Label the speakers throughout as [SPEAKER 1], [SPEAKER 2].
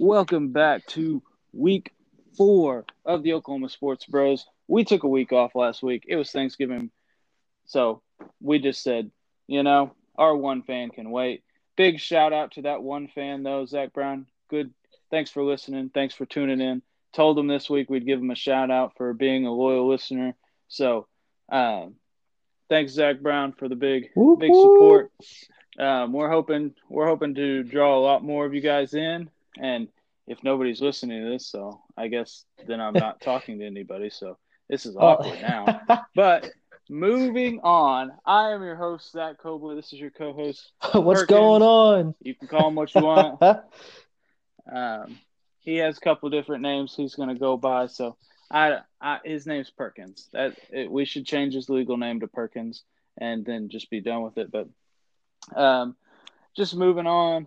[SPEAKER 1] Welcome back to week four of the Oklahoma Sports Bros. We took a week off last week. It was Thanksgiving. So we just said, you know, our one fan can wait. Big shout out to that one fan, though, Zach Brown. Good. Thanks for listening. Thanks for tuning in. Told him this week we'd give him a shout out for being a loyal listener. So, um, thanks, Zach Brown, for the big,
[SPEAKER 2] Whoop,
[SPEAKER 1] big support. Um, we're hoping we're hoping to draw a lot more of you guys in, and if nobody's listening to this, so I guess then I'm not talking to anybody. So this is awkward now. But moving on, I am your host Zach Kobler. This is your co-host.
[SPEAKER 2] What's
[SPEAKER 1] Perkins.
[SPEAKER 2] going on?
[SPEAKER 1] You can call him what you want. Um, he has a couple different names he's going to go by. So I, I his name's Perkins. That it, we should change his legal name to Perkins and then just be done with it. But um, just moving on.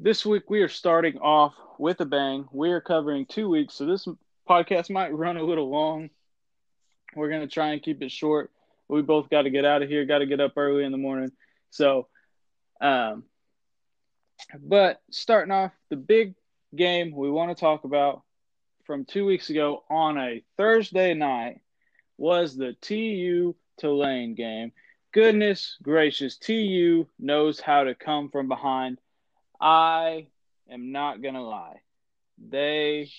[SPEAKER 1] This week we are starting off with a bang. We are covering two weeks, so this podcast might run a little long. We're going to try and keep it short. We both got to get out of here. Got to get up early in the morning. So, um, but starting off the big game we want to talk about from two weeks ago on a Thursday night was the TU Tulane game. Goodness gracious, TU knows how to come from behind. I am not to lie. They,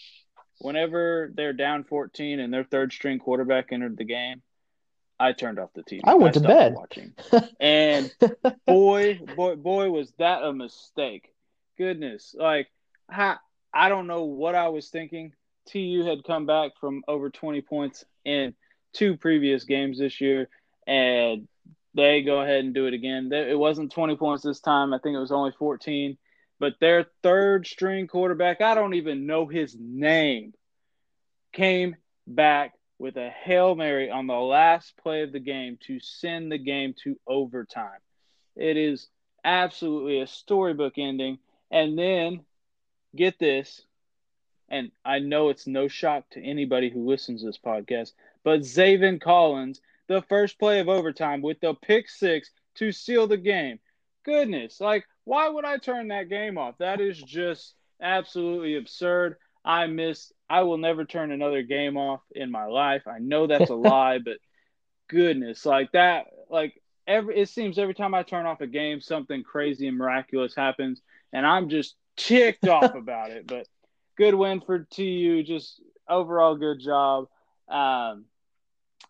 [SPEAKER 1] whenever they're down 14 and their third string quarterback entered the game, I turned off the TV.
[SPEAKER 2] I went to bed.
[SPEAKER 1] watching. And boy, boy, boy, was that a mistake. Goodness. Like, I, I don't know what I was thinking. TU had come back from over 20 points in two previous games this year, and they go ahead and do it again. It wasn't 20 points this time. I think it was only 14. But their third string quarterback, I don't even know his name, came back with a Hail Mary on the last play of the game to send the game to overtime. It is absolutely a storybook ending. And then, get this, and I know it's no shock to anybody who listens to this podcast, but Zaven Collins, the first play of overtime with the pick six to seal the game. Goodness, like, why would I turn that game off? That is just absolutely absurd. I miss, I will never turn another game off in my life. I know that's a lie, but goodness, like that, like, every, it seems every time I turn off a game, something crazy and miraculous happens, and I'm just ticked off about it. But good win for TU. Just overall good job. Um,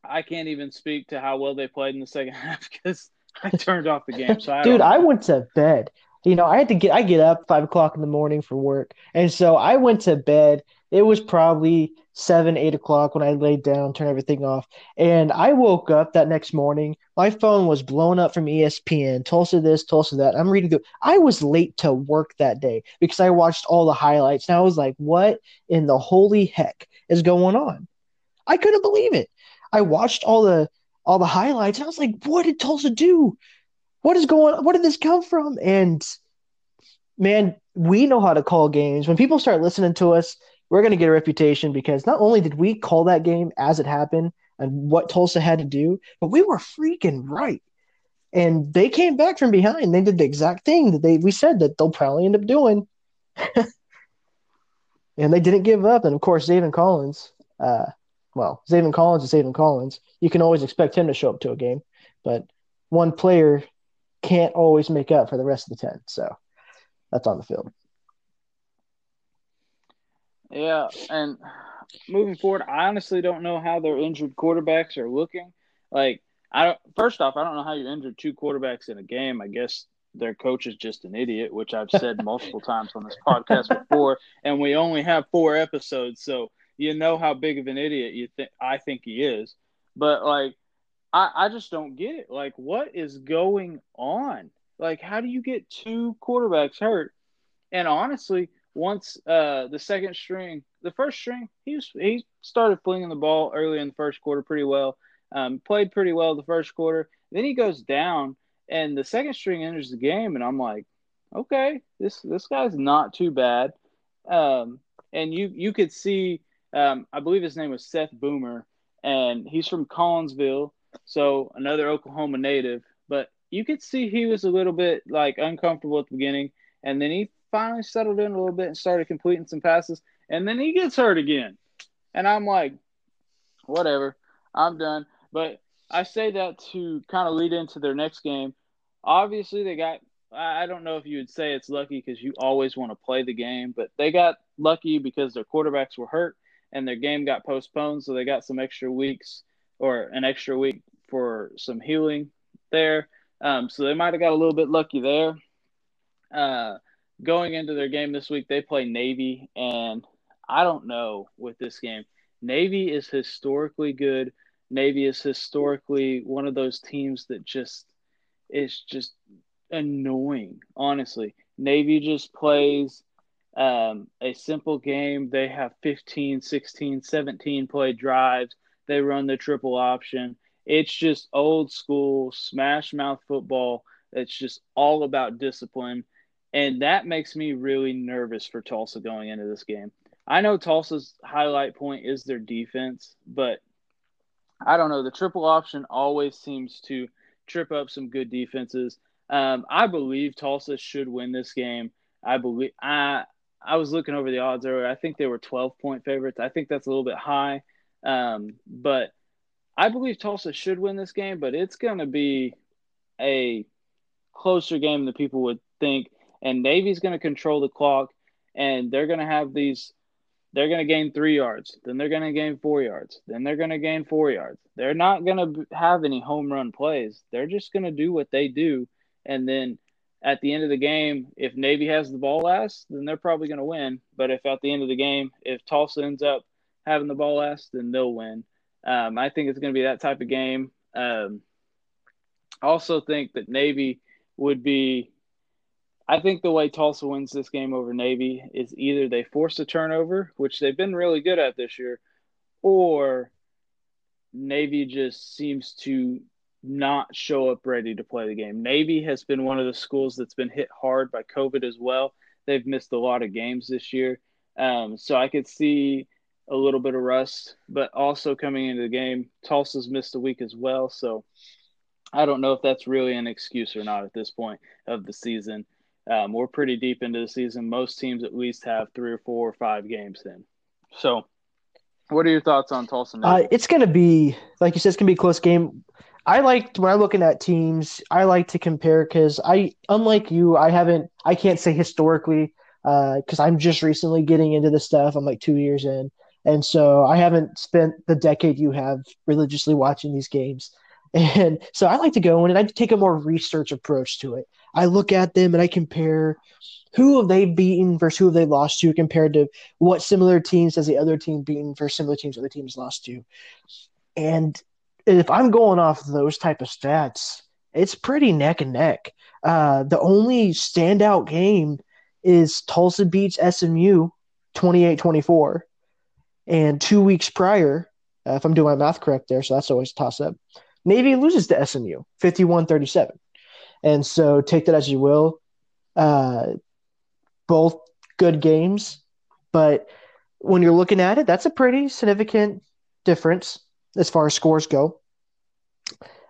[SPEAKER 1] I can't even speak to how well they played in the second half because I turned off the game. So I
[SPEAKER 2] Dude, I went to bed. You know, I had to get I get up five o'clock in the morning for work. And so I went to bed. It was probably seven, eight o'clock when I laid down, turned everything off. And I woke up that next morning. My phone was blown up from ESPN, Tulsa this, Tulsa that. I'm reading the I was late to work that day because I watched all the highlights and I was like, what in the holy heck is going on? I couldn't believe it. I watched all the all the highlights and I was like, what did Tulsa do? What is going on? Where did this come from? And man, we know how to call games. When people start listening to us, we're going to get a reputation because not only did we call that game as it happened and what Tulsa had to do, but we were freaking right. And they came back from behind. They did the exact thing that they we said that they'll probably end up doing. and they didn't give up. And of course, Zaven Collins, uh, well, Zaven Collins is Zaven Collins. You can always expect him to show up to a game, but one player can't always make up for the rest of the 10. So that's on the field.
[SPEAKER 1] Yeah, and moving forward, I honestly don't know how their injured quarterbacks are looking. Like, I don't. First off, I don't know how you injured two quarterbacks in a game. I guess their coach is just an idiot, which I've said multiple times on this podcast before. And we only have four episodes, so you know how big of an idiot you think I think he is. But like, I I just don't get it. Like, what is going on? Like, how do you get two quarterbacks hurt? And honestly, once uh, the second string, the first string, he was he started flinging the ball early in the first quarter pretty well. Um, played pretty well the first quarter. Then he goes down, and the second string enters the game, and I'm like, okay, this this guy's not too bad. Um, and you you could see, um, I believe his name was Seth Boomer, and he's from Collinsville, so another Oklahoma native. But you could see he was a little bit like uncomfortable at the beginning, and then he finally settled in a little bit and started completing some passes, and then he gets hurt again, and I'm like, whatever, I'm done. But I say that to kind of lead into their next game. Obviously, they got. I don't know if you would say it's lucky because you always want to play the game, but they got lucky because their quarterbacks were hurt and their game got postponed, so they got some extra weeks or an extra week for some healing there. Um, so they might have got a little bit lucky there. Uh, going into their game this week, they play Navy, and I don't know with this game. Navy is historically good. Navy is historically one of those teams that just is just annoying, honestly. Navy just plays um, a simple game. They have 15, 16, 17 play drives. They run the triple option. It's just old school smash mouth football. It's just all about discipline. And that makes me really nervous for Tulsa going into this game. I know Tulsa's highlight point is their defense, but I don't know. The triple option always seems to trip up some good defenses. Um, I believe Tulsa should win this game. I believe I I was looking over the odds earlier. I think they were 12 point favorites. I think that's a little bit high, um, but I believe Tulsa should win this game, but it's going to be a closer game than people would think. And Navy's going to control the clock, and they're going to have these. They're going to gain three yards, then they're going to gain four yards, then they're going to gain four yards. They're not going to have any home run plays. They're just going to do what they do, and then at the end of the game, if Navy has the ball last, then they're probably going to win. But if at the end of the game, if Tulsa ends up having the ball last, then they'll win. Um, I think it's going to be that type of game. Um, I also think that Navy would be. I think the way Tulsa wins this game over Navy is either they force a turnover, which they've been really good at this year, or Navy just seems to not show up ready to play the game. Navy has been one of the schools that's been hit hard by COVID as well. They've missed a lot of games this year. Um, so I could see a little bit of rust, but also coming into the game, Tulsa's missed a week as well. So I don't know if that's really an excuse or not at this point of the season. Um, we're pretty deep into the season. Most teams at least have three or four or five games in. So, what are your thoughts on Tulsa?
[SPEAKER 2] Uh, it's going to be, like you said, it's going to be a close game. I like when I'm looking at teams, I like to compare because I, unlike you, I haven't, I can't say historically because uh, I'm just recently getting into this stuff. I'm like two years in. And so I haven't spent the decade you have religiously watching these games. And so I like to go in and I take a more research approach to it. I look at them and I compare who have they beaten versus who have they lost to compared to what similar teams has the other team beaten versus similar teams other teams lost to. And if I'm going off those type of stats, it's pretty neck and neck. Uh, the only standout game is Tulsa beats SMU 28 24. And two weeks prior, uh, if I'm doing my math correct there, so that's always a toss up, Navy loses to SMU 51 37. And so take that as you will. Uh, both good games, but when you're looking at it, that's a pretty significant difference as far as scores go.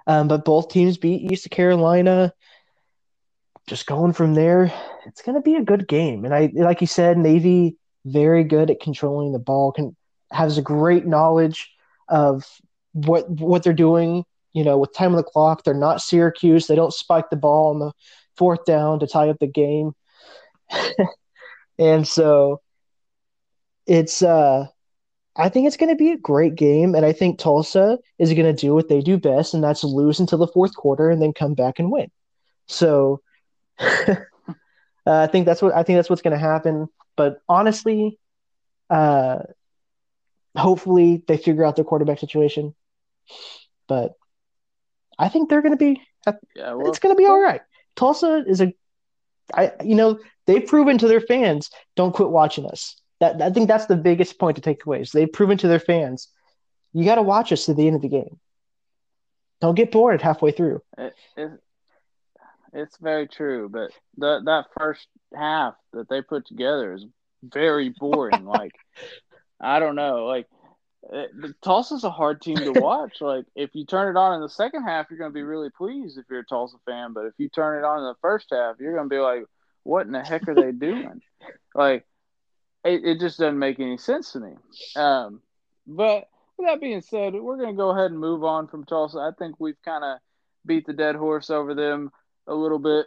[SPEAKER 2] Um, but both teams beat East Carolina. Just going from there, it's going to be a good game. And I, like you said, Navy very good at controlling the ball, can has a great knowledge of what what they're doing. You know, with time on the clock, they're not Syracuse. They don't spike the ball on the fourth down to tie up the game. and so it's uh I think it's going to be a great game, and I think Tulsa is going to do what they do best, and that's lose until the fourth quarter and then come back and win. So, uh, I think that's what I think that's what's going to happen. But honestly, uh, hopefully they figure out their quarterback situation. But I think they're going to be. Yeah, well, it's going to be all right. Tulsa is a, I you know they've proven to their fans don't quit watching us. That I think that's the biggest point to take away. Is they've proven to their fans, you got to watch us to the end of the game. Don't get bored halfway through.
[SPEAKER 1] It, it, it's very true, but that that first half that they put together is very boring. like I don't know. Like uh, Tulsa's a hard team to watch. like if you turn it on in the second half, you're going to be really pleased if you're a Tulsa fan. But if you turn it on in the first half, you're going to be like, what in the heck are they doing? Like, it, it just doesn't make any sense to me. Um, but with that being said, we're going to go ahead and move on from Tulsa. I think we've kind of beat the dead horse over them a little bit.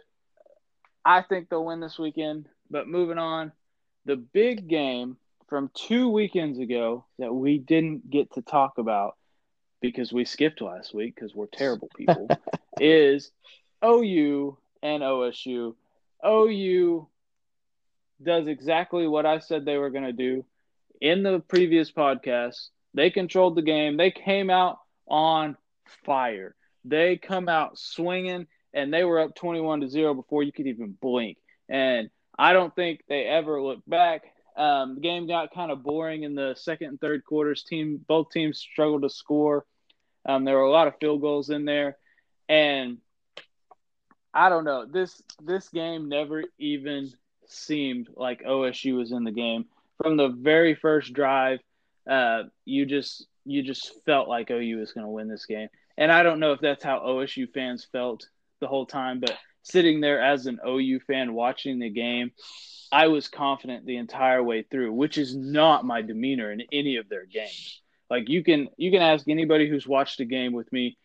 [SPEAKER 1] I think they'll win this weekend. But moving on, the big game from two weekends ago that we didn't get to talk about because we skipped last week because we're terrible people is OU and OSU. OU does exactly what I said they were going to do in the previous podcast. They controlled the game. They came out on fire. They come out swinging and they were up 21 to 0 before you could even blink. And I don't think they ever looked back. Um, the game got kind of boring in the second and third quarters. Team both teams struggled to score. Um, there were a lot of field goals in there, and I don't know this this game never even seemed like OSU was in the game from the very first drive. Uh, you just you just felt like OU was going to win this game, and I don't know if that's how OSU fans felt the whole time, but sitting there as an OU fan watching the game, I was confident the entire way through, which is not my demeanor in any of their games. Like you can you can ask anybody who's watched a game with me.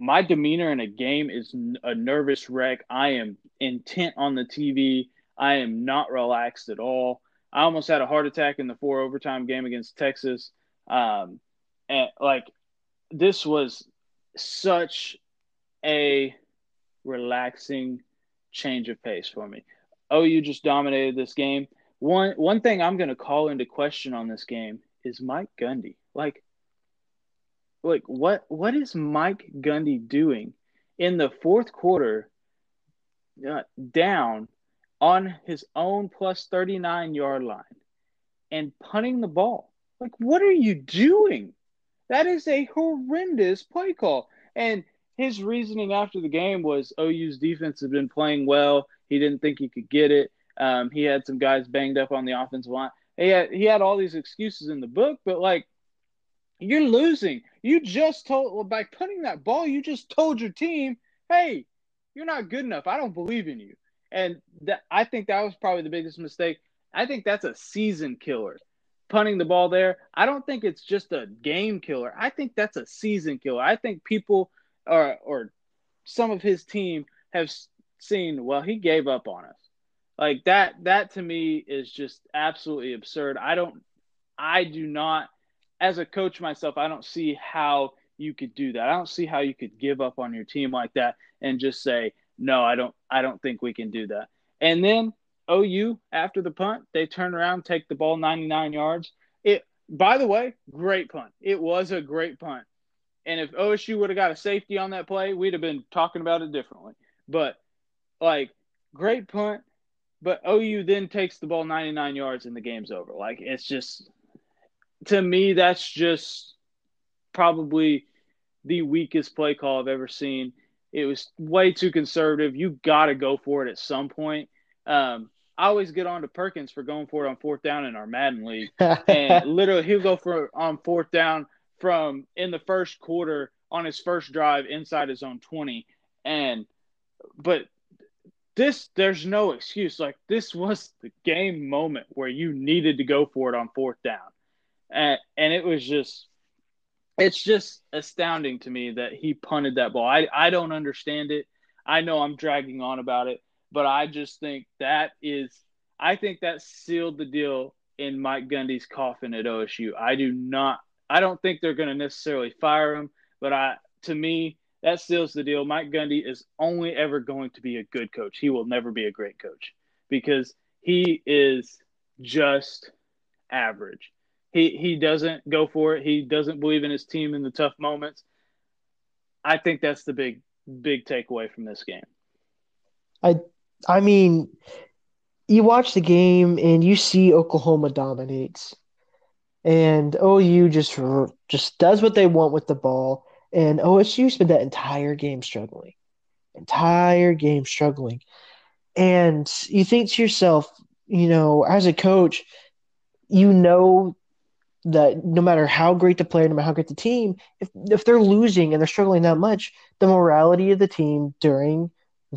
[SPEAKER 1] My demeanor in a game is a nervous wreck. I am intent on the TV. I am not relaxed at all. I almost had a heart attack in the four overtime game against Texas. Um, and like this was such a relaxing change of pace for me. OU just dominated this game. One one thing I'm going to call into question on this game is Mike Gundy. Like, like what what is Mike Gundy doing in the fourth quarter, uh, down on his own plus 39 yard line and punting the ball? Like, what are you doing? That is a horrendous play call. And his reasoning after the game was OU's defense had been playing well. He didn't think he could get it. Um, he had some guys banged up on the offensive line. He had he had all these excuses in the book, but like you're losing. You just told well, by putting that ball, you just told your team, "Hey, you're not good enough. I don't believe in you." And that I think that was probably the biggest mistake. I think that's a season killer. Punting the ball there, I don't think it's just a game killer. I think that's a season killer. I think people or or some of his team have seen, well, he gave up on us. Like that that to me is just absolutely absurd. I don't I do not as a coach myself, I don't see how you could do that. I don't see how you could give up on your team like that and just say, "No, I don't I don't think we can do that." And then OU after the punt, they turn around, take the ball 99 yards. It by the way, great punt. It was a great punt. And if OSU would have got a safety on that play, we'd have been talking about it differently. But like great punt, but OU then takes the ball 99 yards and the game's over. Like it's just to me that's just probably the weakest play call I've ever seen. It was way too conservative. You got to go for it at some point. Um, I always get on to Perkins for going for it on fourth down in our Madden league, and literally he'll go for on fourth down from in the first quarter on his first drive inside his own 20 and but this there's no excuse. Like this was the game moment where you needed to go for it on fourth down. And and it was just it's just astounding to me that he punted that ball. I i don't understand it. I know i'm dragging on about it but i just think that is i think that sealed the deal in mike gundy's coffin at osu i do not I don't think they're going to necessarily fire him, but I to me that seals the deal. Mike Gundy is only ever going to be a good coach. He will never be a great coach because he is just average. He he doesn't go for it. He doesn't believe in his team in the tough moments. I think that's the big big takeaway from this game.
[SPEAKER 2] I I mean, you watch the game and you see Oklahoma dominates and OU just just does what they want with the ball, and OSU spent that entire game struggling, entire game struggling, and you think to yourself, you know, as a coach, you know that no matter how great the player, no matter how great the team, if if they're losing and they're struggling that much, the morality of the team during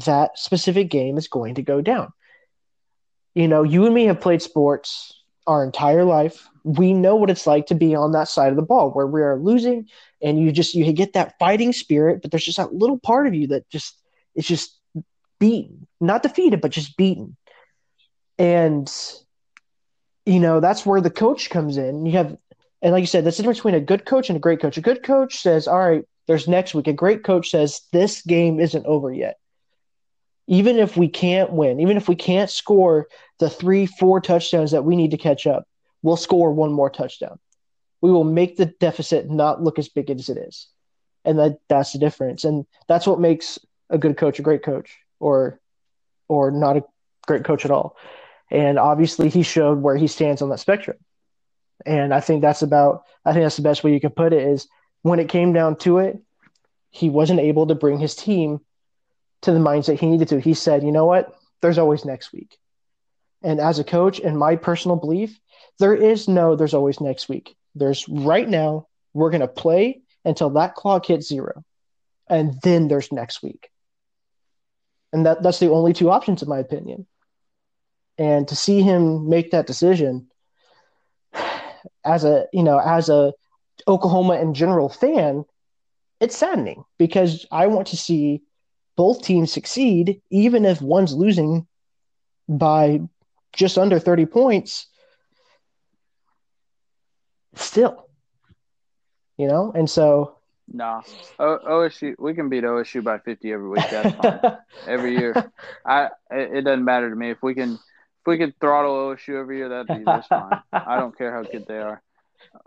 [SPEAKER 2] that specific game is going to go down. you know, you and me have played sports our entire life. We know what it's like to be on that side of the ball where we are losing and you just you get that fighting spirit, but there's just that little part of you that just it's just beaten, not defeated, but just beaten. And you know, that's where the coach comes in. You have and like you said, that's the difference between a good coach and a great coach. A good coach says, All right, there's next week. A great coach says, This game isn't over yet even if we can't win, even if we can't score the three, four touchdowns that we need to catch up, we'll score one more touchdown. We will make the deficit not look as big as it is. And that that's the difference. And that's what makes a good coach a great coach or or not a great coach at all. And obviously he showed where he stands on that spectrum. And I think that's about I think that's the best way you can put it is when it came down to it, he wasn't able to bring his team to the mindset he needed to. He said, you know what? There's always next week. And as a coach, in my personal belief, there is no there's always next week. There's right now, we're going to play until that clock hits zero. And then there's next week. And that, that's the only two options, in my opinion. And to see him make that decision as a, you know, as a Oklahoma in general fan, it's saddening because I want to see both teams succeed, even if one's losing by just under 30 points, still, you know? And so.
[SPEAKER 1] Nah, o- OSU, we can beat OSU by 50 every week. That's fine. every year. I, it, it doesn't matter to me. If we can, if we can throttle OSU every year, that'd be just fine. I don't care how good they are.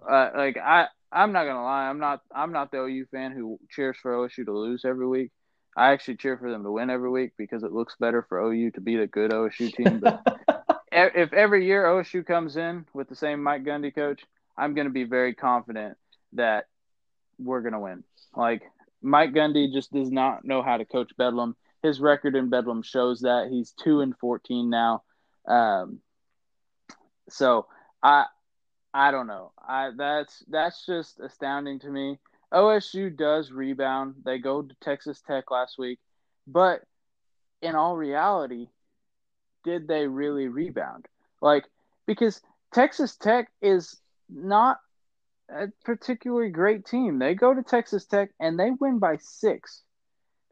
[SPEAKER 1] Uh, like I, I'm not gonna lie. I'm not. I'm not the OU fan who cheers for OSU to lose every week. I actually cheer for them to win every week because it looks better for OU to beat a good OSU team. But if every year OSU comes in with the same Mike Gundy coach, I'm going to be very confident that we're going to win. Like Mike Gundy just does not know how to coach Bedlam. His record in Bedlam shows that he's two and fourteen now. Um, so I I don't know. I that's that's just astounding to me. OSU does rebound. They go to Texas Tech last week, but in all reality, did they really rebound? Like because Texas Tech is not a particularly great team. They go to Texas Tech and they win by 6.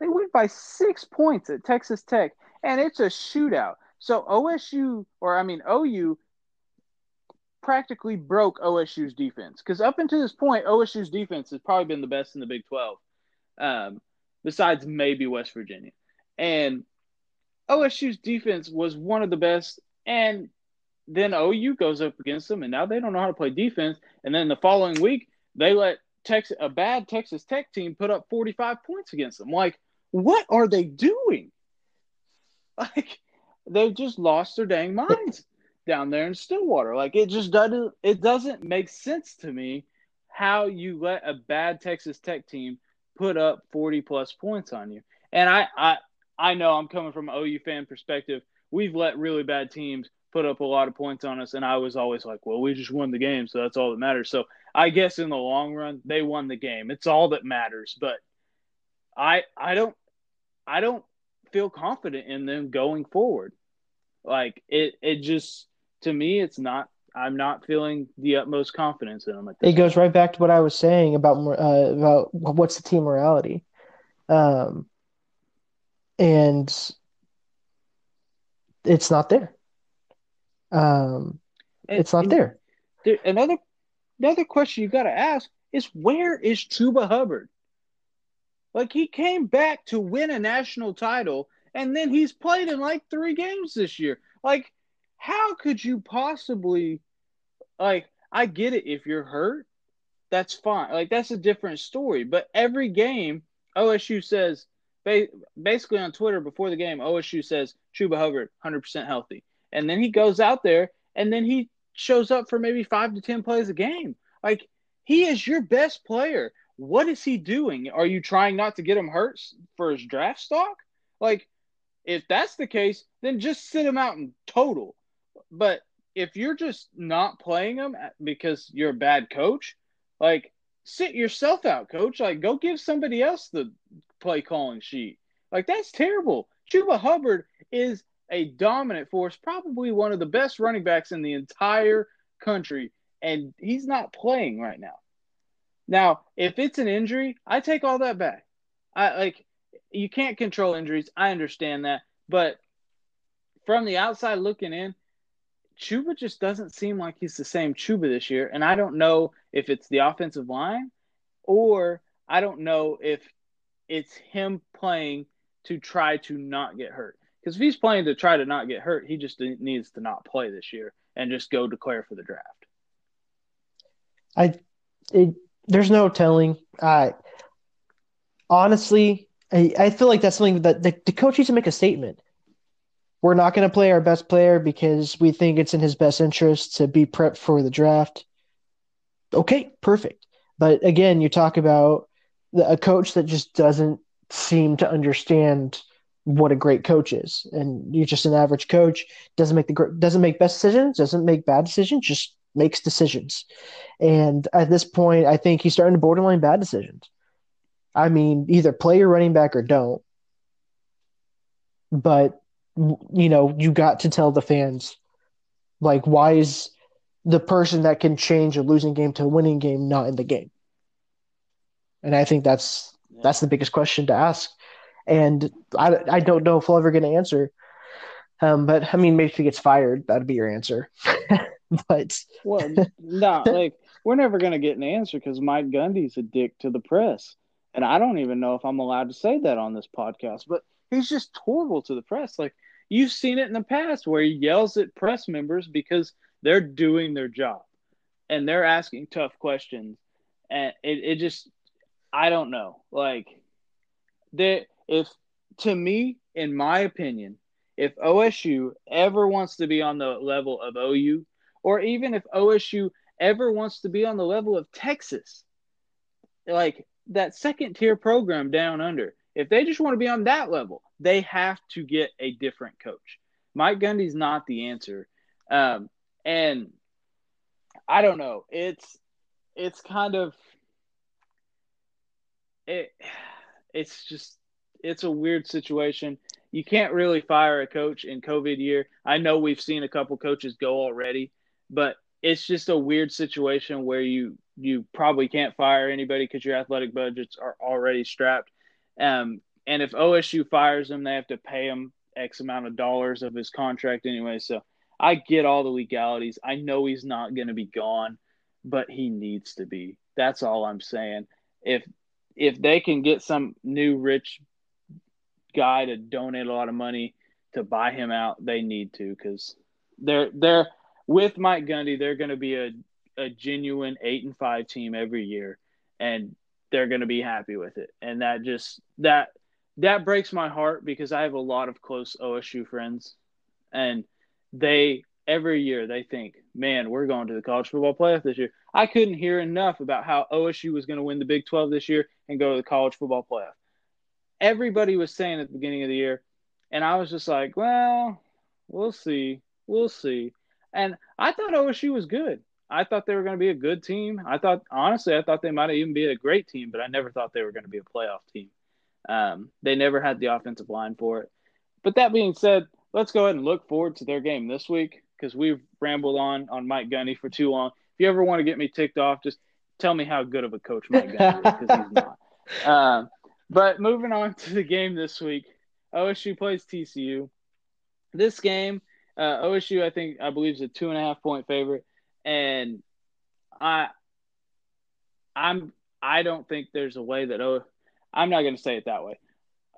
[SPEAKER 1] They win by 6 points at Texas Tech and it's a shootout. So OSU or I mean OU practically broke OSU's defense because up until this point, OSU's defense has probably been the best in the Big 12, um, besides maybe West Virginia. And OSU's defense was one of the best. And then OU goes up against them, and now they don't know how to play defense. And then the following week, they let Texas, a bad Texas Tech team put up 45 points against them. Like, what are they doing? Like, they've just lost their dang minds down there in Stillwater. Like it just doesn't it doesn't make sense to me how you let a bad Texas Tech team put up 40 plus points on you. And I I I know I'm coming from an OU fan perspective. We've let really bad teams put up a lot of points on us and I was always like, well, we just won the game, so that's all that matters. So I guess in the long run, they won the game. It's all that matters, but I I don't I don't feel confident in them going forward. Like it it just to me, it's not. I'm not feeling the utmost confidence in them.
[SPEAKER 2] it goes right back to what I was saying about uh, about what's the team morality, um, and it's not there. Um, and, it's not there.
[SPEAKER 1] there. Another another question you got to ask is where is Chuba Hubbard? Like he came back to win a national title, and then he's played in like three games this year. Like how could you possibly like I get it if you're hurt, that's fine. Like that's a different story. But every game, OSU says basically on Twitter before the game, OSU says Chuba Hubbard 100% healthy, and then he goes out there and then he shows up for maybe five to ten plays a game. Like he is your best player. What is he doing? Are you trying not to get him hurt for his draft stock? Like, if that's the case, then just sit him out in total but if you're just not playing him uh, because you're a bad coach, like sit yourself out, coach. Like go give somebody else the play calling sheet. Like that's terrible. Chuba Hubbard is a dominant force, probably one of the best running backs in the entire country, and he's not playing right now. Now, if it's an injury, I take all that back. I like you can't control injuries. I understand that, but from the outside looking in, Chuba just doesn't seem like he's the same Chuba this year, and I don't know if it's the offensive line or I don't know if it's him playing to try to not get hurt. Because if he's playing to try to not get hurt, he just needs to not play this year and just go declare for the draft.
[SPEAKER 2] I, it, there's no telling. I honestly, I, I feel like that's something that the, the coach needs to make a statement. We're not going to play our best player because we think it's in his best interest to be prepped for the draft. Okay, perfect. But again, you talk about the, a coach that just doesn't seem to understand what a great coach is, and you're just an average coach. Doesn't make the doesn't make best decisions, doesn't make bad decisions, just makes decisions. And at this point, I think he's starting to borderline bad decisions. I mean, either play your running back or don't. But you know, you got to tell the fans, like, why is the person that can change a losing game to a winning game not in the game? And I think that's that's the biggest question to ask. And I, I don't know if we'll ever get an answer. Um, but I mean, maybe if he gets fired, that'd be your answer. but
[SPEAKER 1] well, no, like we're never gonna get an answer because Mike Gundy's a dick to the press, and I don't even know if I'm allowed to say that on this podcast. But he's just horrible to the press. Like you've seen it in the past where he yells at press members because they're doing their job and they're asking tough questions, and it, it just I don't know. Like that if to me, in my opinion, if OSU ever wants to be on the level of OU, or even if OSU ever wants to be on the level of Texas, like that second tier program down under, if they just want to be on that level, they have to get a different coach. Mike Gundy's not the answer. Um, and I don't know. It's it's kind of it it's just it's a weird situation. You can't really fire a coach in COVID year. I know we've seen a couple coaches go already, but it's just a weird situation where you you probably can't fire anybody because your athletic budgets are already strapped. Um, and if OSU fires him, they have to pay him X amount of dollars of his contract anyway. So I get all the legalities. I know he's not going to be gone, but he needs to be. That's all I'm saying. If if they can get some new rich guy to donate a lot of money to buy him out, they need to because they're they're with Mike Gundy, they're going to be a a genuine eight and five team every year, and they're going to be happy with it. And that just that that breaks my heart because I have a lot of close OSU friends, and they every year they think, man, we're going to the college football playoff this year. I couldn't hear enough about how OSU was going to win the Big 12 this year and go to the college football playoff. Everybody was saying at the beginning of the year, and I was just like, well, we'll see. We'll see. And I thought OSU was good. I thought they were going to be a good team. I thought, honestly, I thought they might even be a great team, but I never thought they were going to be a playoff team. Um, they never had the offensive line for it. But that being said, let's go ahead and look forward to their game this week because we've rambled on on Mike Gundy for too long. If you ever want to get me ticked off, just tell me how good of a coach Mike Gundy is because he's not. Um, but moving on to the game this week, OSU plays TCU. This game, uh, OSU, I think, I believe is a two and a half point favorite, and I, I'm, I don't think there's a way that oh, I'm not going to say it that way.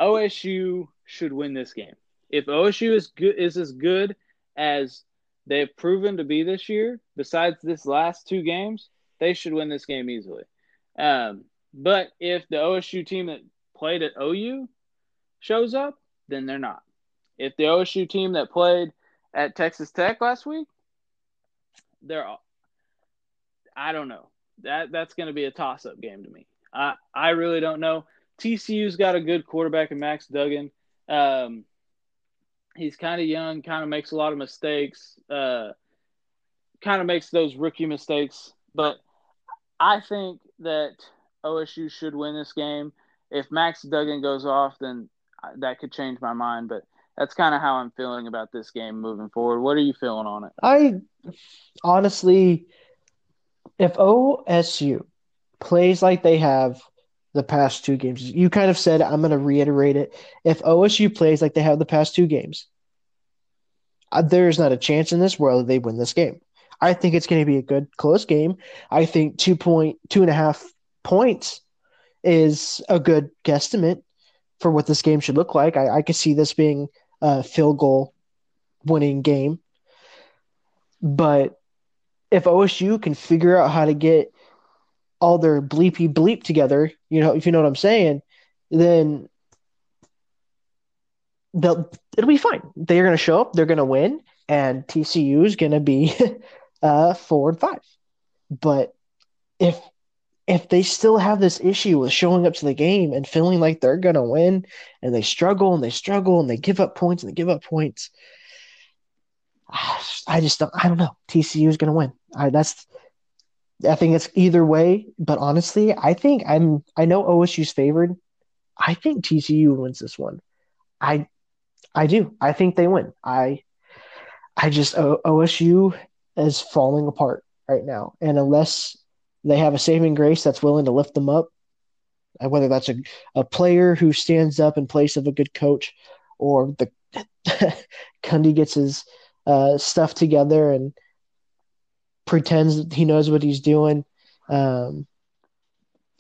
[SPEAKER 1] OSU should win this game. If OSU is good, is as good as they've proven to be this year, besides this last two games, they should win this game easily. Um, but if the OSU team that played at OU shows up, then they're not. If the OSU team that played at Texas Tech last week, they're all, I don't know. That that's going to be a toss-up game to me. I I really don't know. TCU's got a good quarterback in Max Duggan. Um, he's kind of young, kind of makes a lot of mistakes, uh, kind of makes those rookie mistakes. But I think that OSU should win this game. If Max Duggan goes off, then that could change my mind. But that's kind of how I'm feeling about this game moving forward. What are you feeling on it?
[SPEAKER 2] I honestly, if OSU plays like they have the past two games, you kind of said, I'm going to reiterate it. If OSU plays like they have the past two games, uh, there's not a chance in this world they win this game. I think it's going to be a good close game. I think two point two and a half points is a good guesstimate for what this game should look like. I, I could see this being a field goal winning game. But if OSU can figure out how to get all their bleepy bleep together, you know, if you know what I'm saying, then they'll it'll be fine. They're gonna show up, they're gonna win, and TCU is gonna be uh four and five. But if if they still have this issue with showing up to the game and feeling like they're gonna win, and they struggle and they struggle and they give up points and they give up points, I just don't. I don't know. TCU is gonna win. I that's. I think it's either way, but honestly, I think I'm. I know OSU's favored. I think TCU wins this one. I, I do. I think they win. I, I just OSU is falling apart right now, and unless they have a saving grace that's willing to lift them up, whether that's a, a player who stands up in place of a good coach, or the Gundy gets his uh, stuff together and pretends he knows what he's doing, um,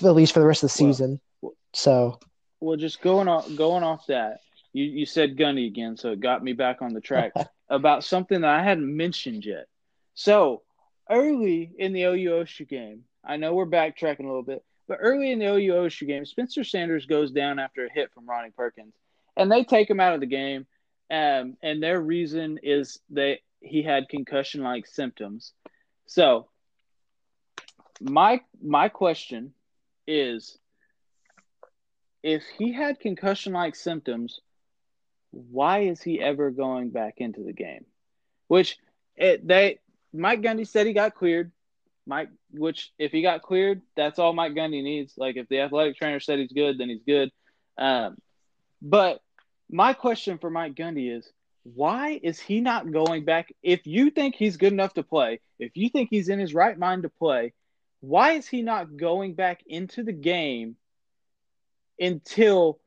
[SPEAKER 2] at least for the rest of the season. Well, so,
[SPEAKER 1] well, just going off going off that, you you said Gundy again, so it got me back on the track about something that I hadn't mentioned yet. So early in the OU game, I know we're backtracking a little bit, but early in the OU game, Spencer Sanders goes down after a hit from Ronnie Perkins, and they take him out of the game. Um, and their reason is that he had concussion-like symptoms. So, my my question is, if he had concussion-like symptoms, why is he ever going back into the game? Which it, they Mike Gundy said he got cleared. Mike, which if he got cleared, that's all Mike Gundy needs. Like if the athletic trainer said he's good, then he's good. Um, but my question for Mike Gundy is, why is he not going back? If you think he's good enough to play, if you think he's in his right mind to play, why is he not going back into the game until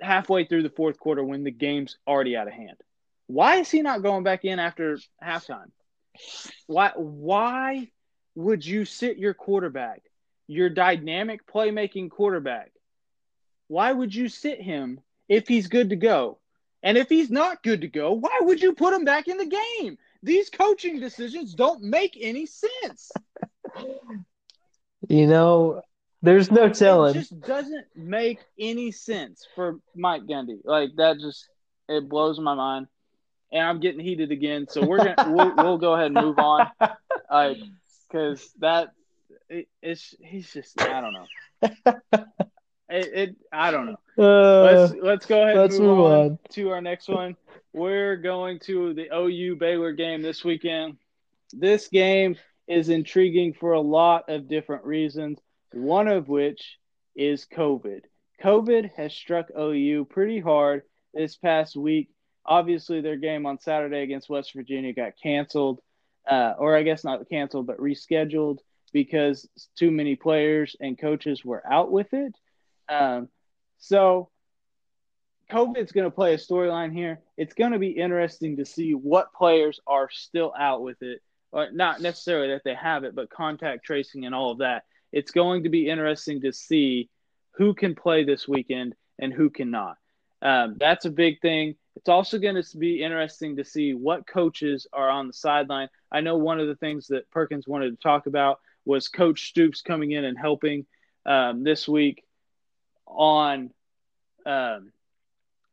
[SPEAKER 1] halfway through the fourth quarter when the game's already out of hand? Why is he not going back in after halftime? Why why would you sit your quarterback, your dynamic playmaking quarterback? Why would you sit him if he's good to go? And if he's not good to go, why would you put him back in the game? These coaching decisions don't make any sense.
[SPEAKER 2] You know, there's no telling.
[SPEAKER 1] It just doesn't make any sense for Mike Gundy. Like that just it blows my mind and I'm getting heated again. So we're gonna we'll, we'll go ahead and move on, like because that it, it's he's just I don't know. It, it I don't know. Uh, let's let's go ahead. Let's move, move on, on to our next one. We're going to the OU Baylor game this weekend. This game is intriguing for a lot of different reasons. One of which is COVID. COVID has struck OU pretty hard this past week Obviously, their game on Saturday against West Virginia got canceled, uh, or I guess not canceled, but rescheduled because too many players and coaches were out with it. Um, so, COVID's going to play a storyline here. It's going to be interesting to see what players are still out with it. Or not necessarily that they have it, but contact tracing and all of that. It's going to be interesting to see who can play this weekend and who cannot. Um, that's a big thing. It's also going to be interesting to see what coaches are on the sideline. I know one of the things that Perkins wanted to talk about was Coach Stoops coming in and helping um, this week on um,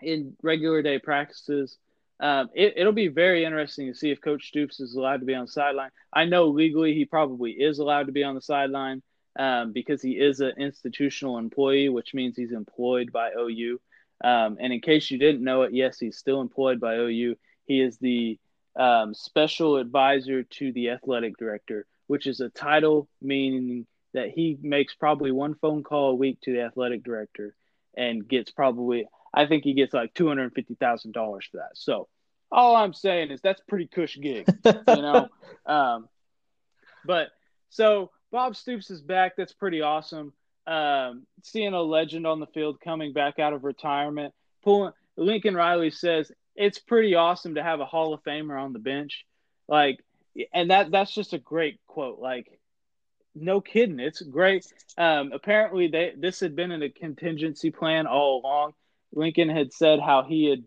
[SPEAKER 1] in regular day practices. Um, it, will be very interesting to see if Coach Stoops is allowed to be on the sideline. I know legally he probably is allowed to be on the sideline um, because he is an institutional employee, which means he's employed by OU. Um, and in case you didn't know it, yes, he's still employed by OU. He is the um, special advisor to the athletic director, which is a title meaning that he makes probably one phone call a week to the athletic director and gets probably I think he gets like two hundred fifty thousand dollars for that. So all I'm saying is that's pretty cush gig, you know. um, but so Bob Stoops is back. That's pretty awesome. Um, seeing a legend on the field coming back out of retirement, pulling Lincoln Riley says it's pretty awesome to have a Hall of Famer on the bench. Like, and that that's just a great quote. Like, no kidding, it's great. Um, apparently, they this had been in a contingency plan all along. Lincoln had said how he had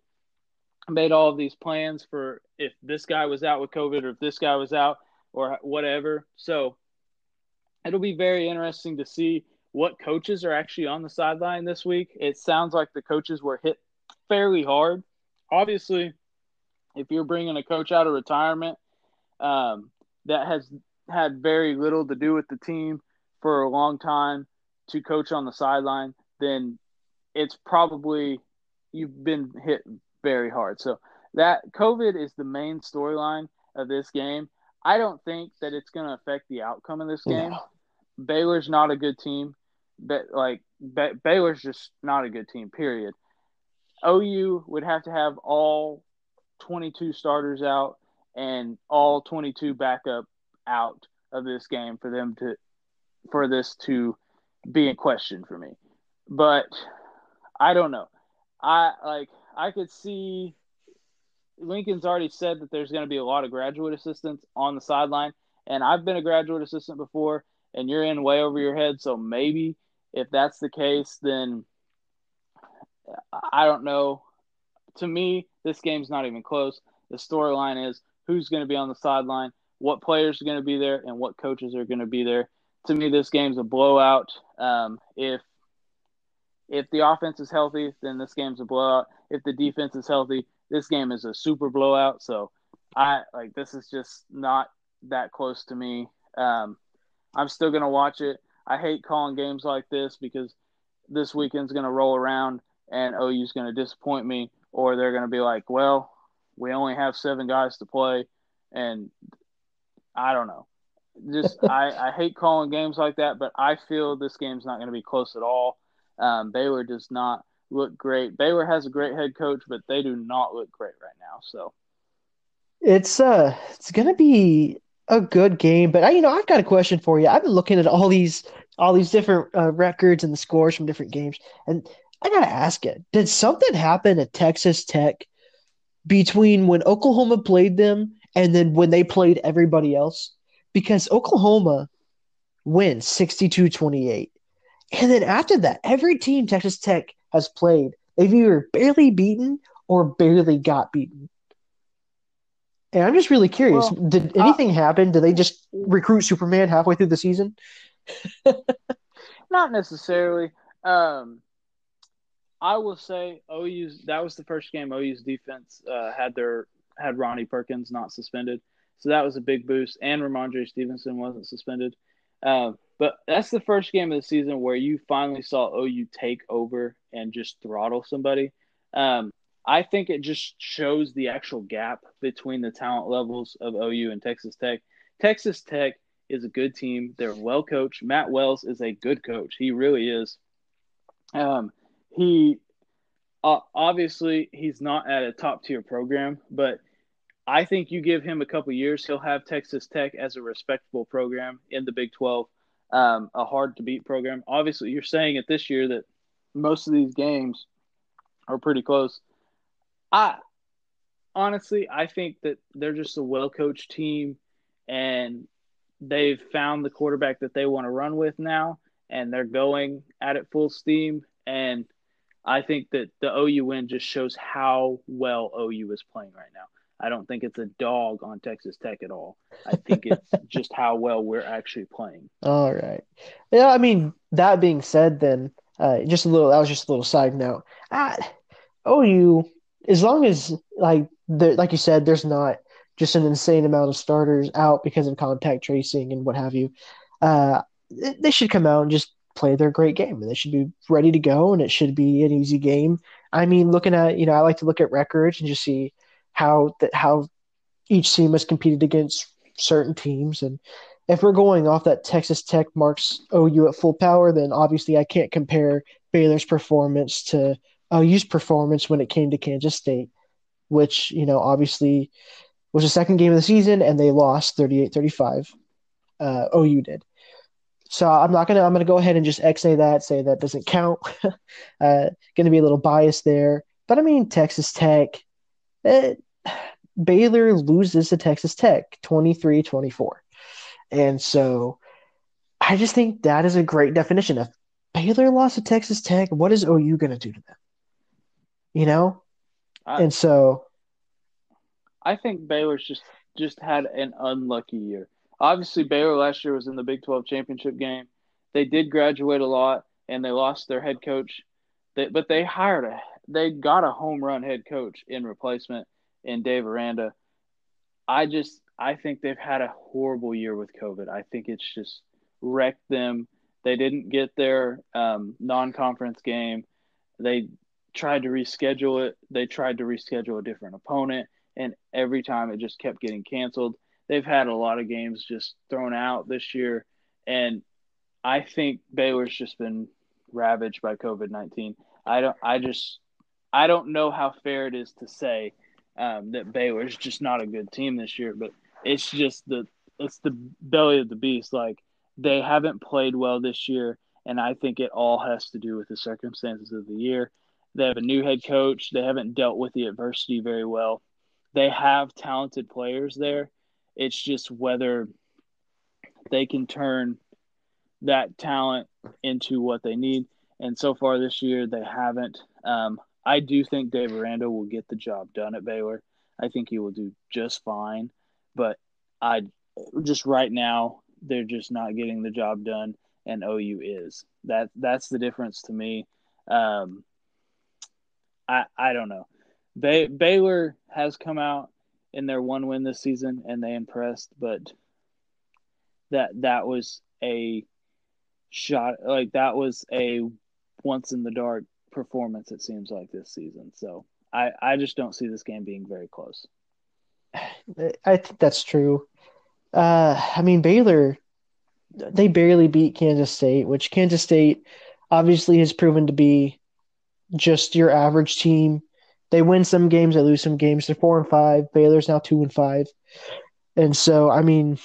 [SPEAKER 1] made all of these plans for if this guy was out with COVID or if this guy was out or whatever. So it'll be very interesting to see what coaches are actually on the sideline this week. It sounds like the coaches were hit fairly hard. Obviously, if you're bringing a coach out of retirement um, that has had very little to do with the team for a long time to coach on the sideline, then it's probably you've been hit very hard. So that COVID is the main storyline of this game. I don't think that it's going to affect the outcome of this game. No. Baylor's not a good team, but like Baylor's just not a good team. Period. OU would have to have all 22 starters out and all 22 backup out of this game for them to for this to be in question for me. But I don't know. I like I could see Lincoln's already said that there's going to be a lot of graduate assistants on the sideline, and I've been a graduate assistant before, and you're in way over your head. So maybe if that's the case, then I don't know. To me, this game's not even close. The storyline is who's going to be on the sideline, what players are going to be there, and what coaches are going to be there. To me, this game's a blowout. Um, if if the offense is healthy, then this game's a blowout. If the defense is healthy, this game is a super blowout. So I like this is just not that close to me. Um, I'm still gonna watch it. I hate calling games like this because this weekend's gonna roll around and OU's gonna disappoint me, or they're gonna be like, well, we only have seven guys to play, and I don't know. Just I, I hate calling games like that, but I feel this game's not going to be close at all. Um, Baylor does not look great. Baylor has a great head coach, but they do not look great right now. So
[SPEAKER 2] it's uh it's gonna be a good game. But I, you know, I've got a question for you. I've been looking at all these all these different uh, records and the scores from different games, and I gotta ask it: Did something happen at Texas Tech between when Oklahoma played them and then when they played everybody else? Because Oklahoma wins 62-28. And then after that, every team Texas Tech has played, they've either barely beaten or barely got beaten. And I'm just really curious. Well, did anything uh, happen? Did they just recruit Superman halfway through the season?
[SPEAKER 1] Not necessarily. Um, I will say OU's that was the first game OU's defense uh, had their had Ronnie Perkins not suspended, so that was a big boost. And Rhamondre Stevenson wasn't suspended. Uh, but that's the first game of the season where you finally saw OU take over and just throttle somebody. Um, I think it just shows the actual gap between the talent levels of OU and Texas Tech. Texas Tech is a good team. They're well coached. Matt Wells is a good coach. He really is. Um, he uh, obviously he's not at a top tier program, but I think you give him a couple years, he'll have Texas Tech as a respectable program in the Big 12, um, a hard to beat program. Obviously, you're saying it this year that most of these games are pretty close. I honestly, I think that they're just a well coached team and they've found the quarterback that they want to run with now and they're going at it full steam. And I think that the OU win just shows how well OU is playing right now. I don't think it's a dog on Texas Tech at all. I think it's just how well we're actually playing.
[SPEAKER 2] All right. Yeah, I mean, that being said, then uh, just a little. That was just a little side note. At OU, as long as like the, like you said, there's not just an insane amount of starters out because of contact tracing and what have you. Uh, they should come out and just play their great game and they should be ready to go and it should be an easy game. I mean, looking at, you know, I like to look at records and just see how that how each team has competed against certain teams and if we're going off that Texas Tech marks OU at full power, then obviously I can't compare Baylor's performance to OU's performance when it came to Kansas State, which, you know, obviously was the second game of the season and they lost 38 35. Uh, OU did. So I'm not gonna. I'm gonna go ahead and just X-nay that, say that doesn't count. uh, gonna be a little biased there, but I mean Texas Tech. It, eh, Baylor loses to Texas Tech 23-24. and so I just think that is a great definition. If Baylor lost to Texas Tech, what is OU gonna do to them? You know, I, and so
[SPEAKER 1] I think Baylor's just just had an unlucky year obviously Baylor last year was in the Big 12 championship game. They did graduate a lot and they lost their head coach. They, but they hired a they got a home run head coach in replacement in Dave Aranda. I just I think they've had a horrible year with COVID. I think it's just wrecked them. They didn't get their um, non-conference game. They tried to reschedule it. They tried to reschedule a different opponent, and every time it just kept getting canceled they've had a lot of games just thrown out this year, and I think Baylor's just been ravaged by COVID nineteen. I don't. I just. I don't know how fair it is to say um, that Baylor's just not a good team this year, but it's just the it's the belly of the beast. Like they haven't played well this year, and I think it all has to do with the circumstances of the year. They have a new head coach. They haven't dealt with the adversity very well. They have talented players there, it's just whether they can turn that talent into what they need. And so far this year, they haven't. Um, I do think Dave Aranda will get the job done at Baylor. I think he will do just fine. But I just right now, they're just not getting the job done, and OU is. That that's the difference to me. Um, I I don't know. Bay, Baylor has come out in their one win this season, and they impressed. But that that was a shot, like that was a once in the dark performance. It seems like this season. So I I just don't see this game being very close.
[SPEAKER 2] I think that's true. Uh, I mean Baylor, they barely beat Kansas State, which Kansas State obviously has proven to be just your average team they win some games, they lose some games. They're four and five. Baylor's now two and five. And so, I mean,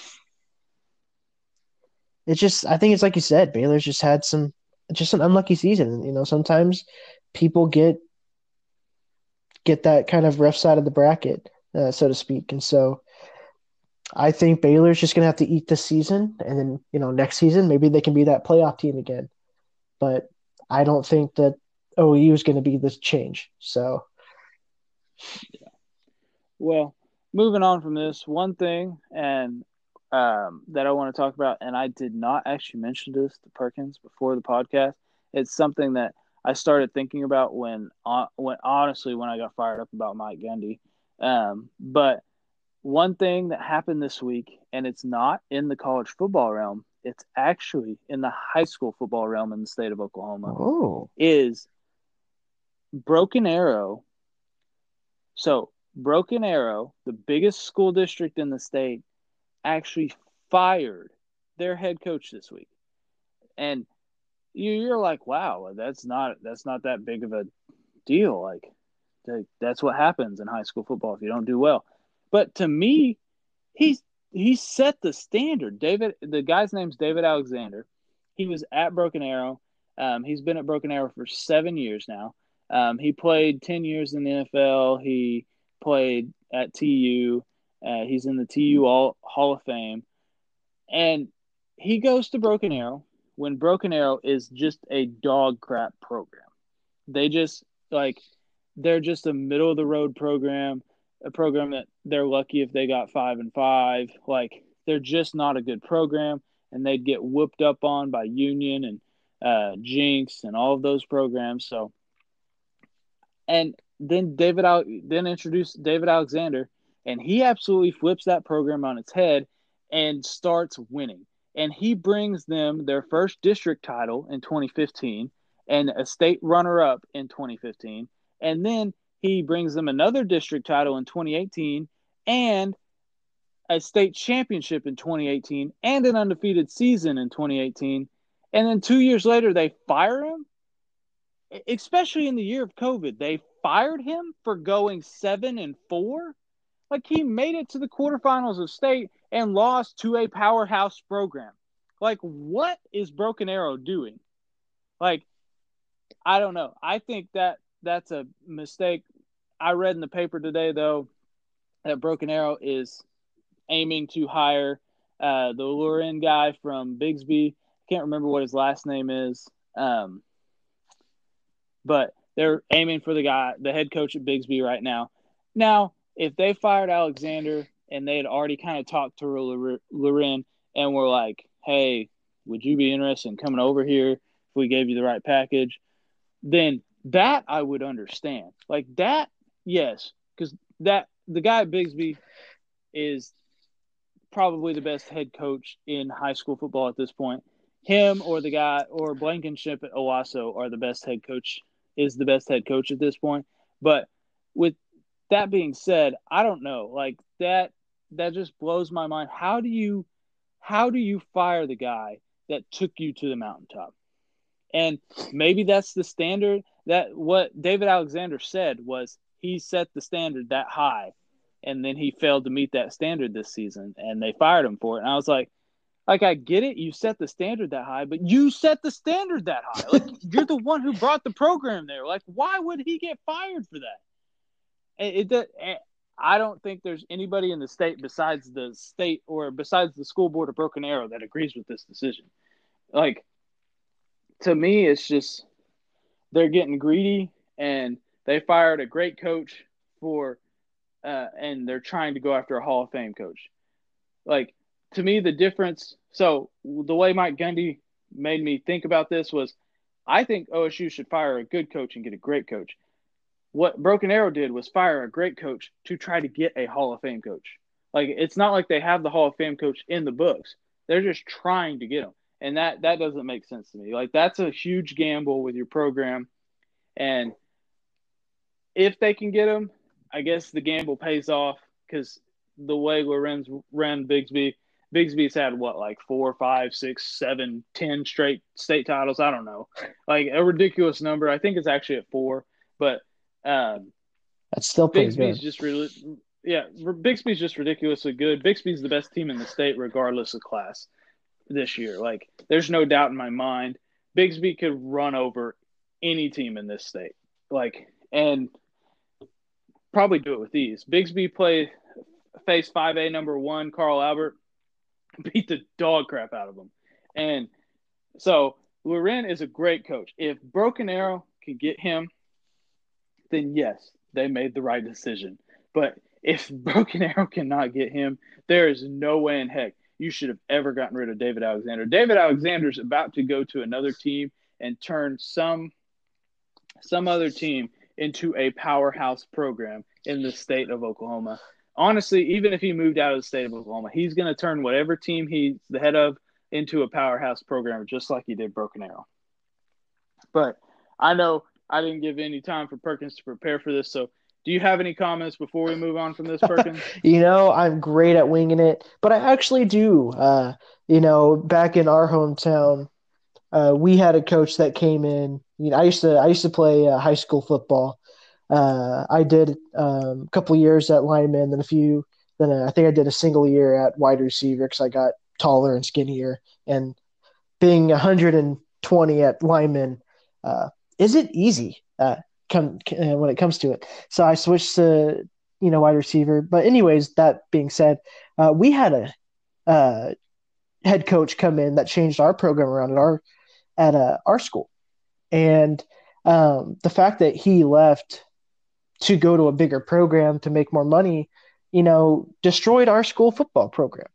[SPEAKER 2] it's just I think it's like you said, Baylor's just had some just an unlucky season. You know, sometimes people get get that kind of rough side of the bracket, uh, so to speak. And so I think Baylor's just gonna have to eat this season and then, you know, next season maybe they can be that playoff team again. But I don't think that OU is gonna be this change. So
[SPEAKER 1] yeah. Well, moving on from this, one thing and um, that I want to talk about, and I did not actually mention this to Perkins before the podcast. It's something that I started thinking about when, uh, when honestly, when I got fired up about Mike Gundy. Um, but one thing that happened this week, and it's not in the college football realm, it's actually in the high school football realm in the state of Oklahoma,
[SPEAKER 2] oh.
[SPEAKER 1] is Broken Arrow so, Broken Arrow, the biggest school district in the state, actually fired their head coach this week. And you're like, wow, that's not that's not that big of a deal. Like, that's what happens in high school football if you don't do well. But to me, he's he set the standard. David, the guy's name's David Alexander. He was at Broken Arrow. Um, he's been at Broken Arrow for seven years now. Um, he played 10 years in the NFL. He played at TU. Uh, he's in the TU All, Hall of Fame. And he goes to Broken Arrow when Broken Arrow is just a dog crap program. They just, like, they're just a middle of the road program, a program that they're lucky if they got five and five. Like, they're just not a good program. And they'd get whooped up on by Union and uh, Jenks and all of those programs. So, and then David then introduced David Alexander, and he absolutely flips that program on its head and starts winning. And he brings them their first district title in 2015 and a state runner up in 2015. And then he brings them another district title in 2018 and a state championship in 2018 and an undefeated season in 2018. And then two years later, they fire him especially in the year of COVID. They fired him for going seven and four. Like he made it to the quarterfinals of state and lost to a powerhouse program. Like, what is Broken Arrow doing? Like, I don't know. I think that that's a mistake. I read in the paper today, though, that Broken Arrow is aiming to hire uh, the Loren guy from Bixby. I can't remember what his last name is. Um, but they're aiming for the guy, the head coach at Bixby right now. Now, if they fired Alexander and they had already kind of talked to Loren and were like, hey, would you be interested in coming over here if we gave you the right package? Then that I would understand. Like that, yes, because that the guy at Bixby is probably the best head coach in high school football at this point. Him or the guy or Blankenship at Owasso are the best head coach is the best head coach at this point. But with that being said, I don't know. Like that that just blows my mind. How do you how do you fire the guy that took you to the mountaintop? And maybe that's the standard that what David Alexander said was he set the standard that high and then he failed to meet that standard this season and they fired him for it. And I was like, like I get it, you set the standard that high, but you set the standard that high. Like you're the one who brought the program there. Like why would he get fired for that? It, it, it I don't think there's anybody in the state besides the state or besides the school board of Broken Arrow that agrees with this decision. Like, to me, it's just they're getting greedy and they fired a great coach for, uh, and they're trying to go after a Hall of Fame coach. Like, to me, the difference. So, the way Mike Gundy made me think about this was I think OSU should fire a good coach and get a great coach what Broken Arrow did was fire a great coach to try to get a Hall of Fame coach. Like it's not like they have the Hall of Fame coach in the books. They're just trying to get him. And that that doesn't make sense to me. Like that's a huge gamble with your program. And if they can get him, I guess the gamble pays off because the way Lorenz ran Bixby, Bixby's had what like four, five, six, seven, ten straight state titles. I don't know, like a ridiculous number. I think it's actually at four, but um,
[SPEAKER 2] That's still
[SPEAKER 1] Bixby's
[SPEAKER 2] good.
[SPEAKER 1] just really, yeah, Bixby's just ridiculously good. Bixby's the best team in the state, regardless of class, this year. Like, there's no doubt in my mind. Bixby could run over any team in this state. Like, and probably do it with ease. Bixby play face 5A number one, Carl Albert, beat the dog crap out of them. And so Loren is a great coach. If Broken Arrow can get him then yes, they made the right decision. But if Broken Arrow cannot get him, there is no way in heck you should have ever gotten rid of David Alexander. David Alexander's about to go to another team and turn some some other team into a powerhouse program in the state of Oklahoma. Honestly, even if he moved out of the state of Oklahoma, he's going to turn whatever team he's the head of into a powerhouse program, just like he did Broken Arrow. But I know I didn't give any time for Perkins to prepare for this. So, do you have any comments before we move on from this, Perkins?
[SPEAKER 2] you know, I'm great at winging it, but I actually do. Uh, you know, back in our hometown, uh, we had a coach that came in. You know, I used to I used to play uh, high school football. Uh, I did um, a couple years at lineman, then a few. Then I think I did a single year at wide receiver because I got taller and skinnier. And being 120 at lineman, uh, is it easy uh, come uh, when it comes to it. So I switched to you know wide receiver. But anyways, that being said, uh, we had a uh, head coach come in that changed our program around at our at uh, our school, and um, the fact that he left to go to a bigger program to make more money, you know, destroyed our school football program.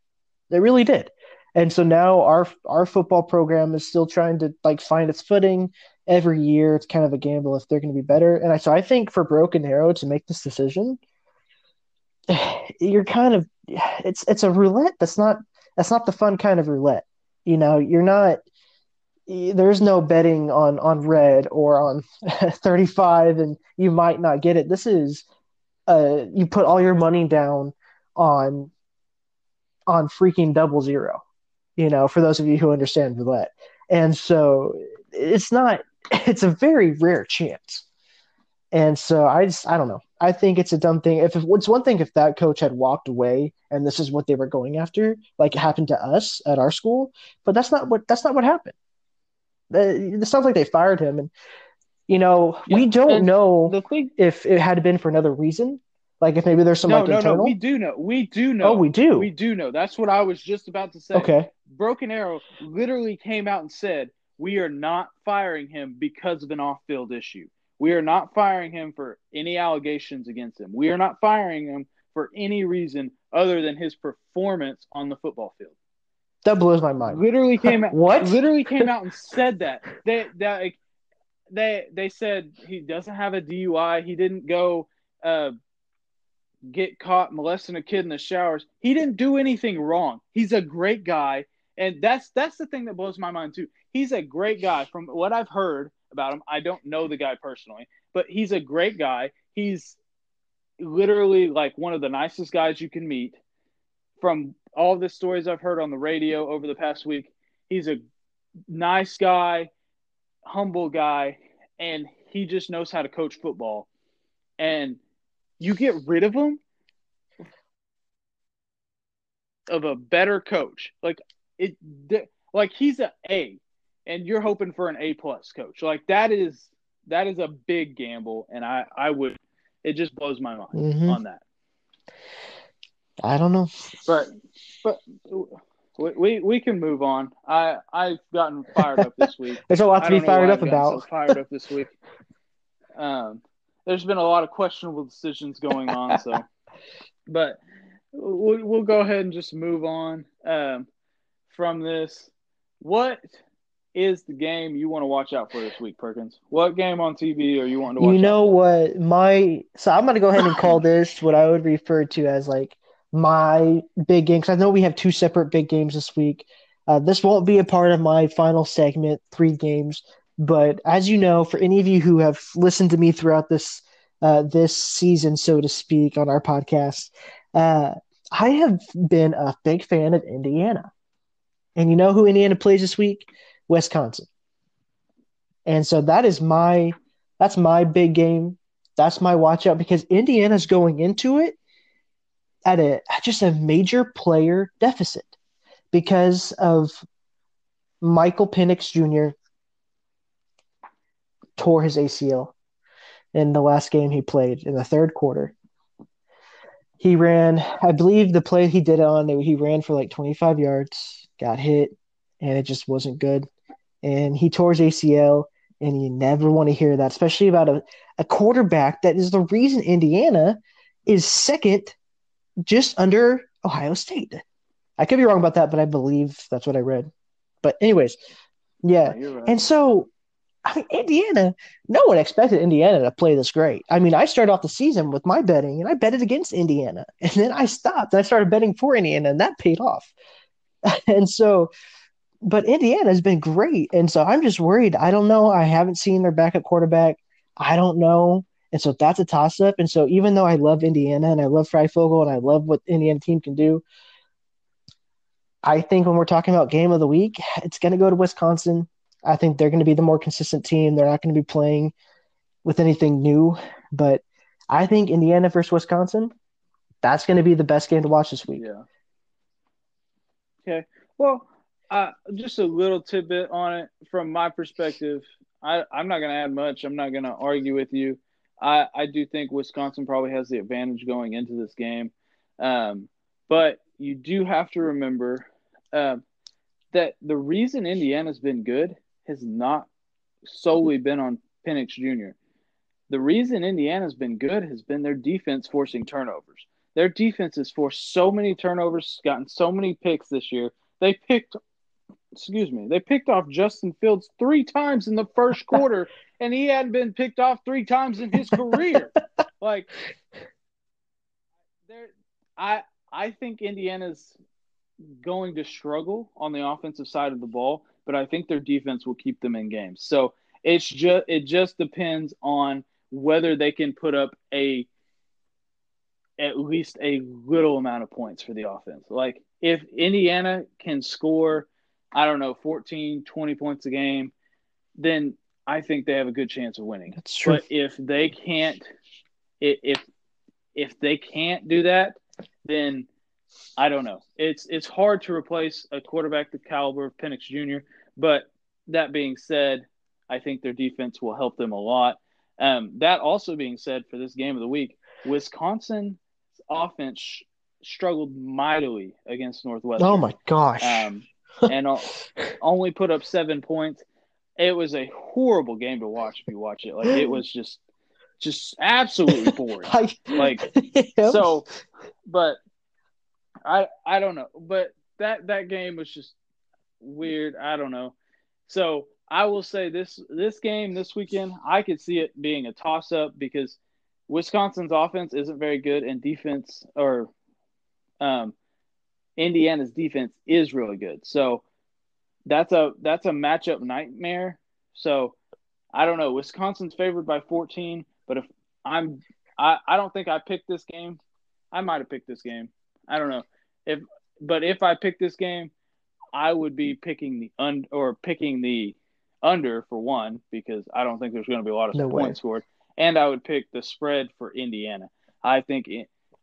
[SPEAKER 2] It really did. And so now our our football program is still trying to like find its footing every year. It's kind of a gamble if they're going to be better. And I, so I think for Broken Arrow to make this decision, you're kind of it's it's a roulette. That's not that's not the fun kind of roulette. You know, you're not. There's no betting on on red or on 35, and you might not get it. This is, uh, you put all your money down on on freaking double zero. You know, for those of you who understand roulette, and so it's not it's a very rare chance. And so I just I don't know. I think it's a dumb thing. If, it's one thing if that coach had walked away and this is what they were going after, like it happened to us at our school, but that's not what that's not what happened. It sounds like they fired him, and you know yeah, we don't know thing, if it had been for another reason. Like if maybe there's some
[SPEAKER 1] no,
[SPEAKER 2] like
[SPEAKER 1] no,
[SPEAKER 2] internal.
[SPEAKER 1] no. We do know. We do know.
[SPEAKER 2] Oh, we do.
[SPEAKER 1] We do know. That's what I was just about to say.
[SPEAKER 2] Okay.
[SPEAKER 1] Broken Arrow literally came out and said we are not firing him because of an off-field issue. We are not firing him for any allegations against him. We are not firing him for any reason other than his performance on the football field.
[SPEAKER 2] That blows my mind.
[SPEAKER 1] Literally came out.
[SPEAKER 2] what?
[SPEAKER 1] Literally came out and said that. They that like, they they said he doesn't have a DUI. He didn't go uh, get caught molesting a kid in the showers. He didn't do anything wrong. He's a great guy, and that's that's the thing that blows my mind too. He's a great guy. From what I've heard, about him. I don't know the guy personally, but he's a great guy. He's literally like one of the nicest guys you can meet. From all the stories I've heard on the radio over the past week, he's a nice guy, humble guy, and he just knows how to coach football. And you get rid of him of a better coach. Like it like he's a A and you're hoping for an A plus coach. Like that is that is a big gamble, and I I would it just blows my mind mm-hmm. on that.
[SPEAKER 2] I don't know,
[SPEAKER 1] but but we we can move on. I I've gotten fired up this week.
[SPEAKER 2] There's a lot to be fired up about.
[SPEAKER 1] So fired up this week. Um, there's been a lot of questionable decisions going on, so but we'll, we'll go ahead and just move on um, from this. What is the game you want to watch out for this week, Perkins? What game on TV are you wanting to watch?
[SPEAKER 2] You know what? My so I'm gonna go ahead and call this what I would refer to as like my big game because I know we have two separate big games this week. Uh, this won't be a part of my final segment, three games. But as you know, for any of you who have listened to me throughout this uh, this season, so to speak, on our podcast, uh, I have been a big fan of Indiana. And you know who Indiana plays this week? Wisconsin. And so that is my that's my big game. That's my watch out because Indiana's going into it at a just a major player deficit because of Michael Penix Jr. tore his ACL in the last game he played in the third quarter. He ran, I believe the play he did on, that he ran for like 25 yards, got hit, and it just wasn't good and he tore his ACL, and you never want to hear that, especially about a, a quarterback that is the reason Indiana is second just under Ohio State. I could be wrong about that, but I believe that's what I read. But anyways, yeah. right. And so I mean Indiana, no one expected Indiana to play this great. I mean, I started off the season with my betting and I betted against Indiana. And then I stopped and I started betting for Indiana and that paid off. and so but Indiana has been great, and so I'm just worried. I don't know. I haven't seen their backup quarterback. I don't know, and so that's a toss up. And so even though I love Indiana and I love Fryfogle and I love what Indiana team can do, I think when we're talking about game of the week, it's going to go to Wisconsin. I think they're going to be the more consistent team. They're not going to be playing with anything new, but I think Indiana versus Wisconsin, that's going to be the best game to watch this week.
[SPEAKER 1] Yeah. Okay. Well, uh, just a little tidbit on it from my perspective. I, I'm not going to add much. I'm not going to argue with you. I, I do think Wisconsin probably has the advantage going into this game. Um, but you do have to remember uh, that the reason Indiana's been good has not solely been on Penix Jr. The reason Indiana's been good has been their defense forcing turnovers. Their defense has forced so many turnovers, gotten so many picks this year. They picked excuse me, they picked off Justin Fields three times in the first quarter, and he hadn't been picked off three times in his career. like, there, I I think Indiana's going to struggle on the offensive side of the ball, but I think their defense will keep them in games. So it's just it just depends on whether they can put up a at least a little amount of points for the offense. Like if Indiana can score I don't know, 14, 20 points a game, then I think they have a good chance of winning.
[SPEAKER 2] That's true.
[SPEAKER 1] But if they can't, if if they can't do that, then I don't know. It's it's hard to replace a quarterback the caliber of Penix Jr. But that being said, I think their defense will help them a lot. Um, that also being said, for this game of the week, Wisconsin's offense struggled mightily against Northwestern.
[SPEAKER 2] Oh my gosh!
[SPEAKER 1] Um, and only put up seven points. It was a horrible game to watch if you watch it. Like it was just, just absolutely boring. like so, but I I don't know, but that that game was just weird. I don't know. So I will say this this game this weekend, I could see it being a toss up because Wisconsin's offense isn't very good and defense or um, Indiana's defense is really good. So that's a that's a matchup nightmare. So I don't know. Wisconsin's favored by 14, but if I'm I, I don't think I picked this game. I might have picked this game. I don't know. If but if I picked this game, I would be picking the un or picking the under for one because I don't think there's going to be a lot of no points scored, and I would pick the spread for Indiana. I think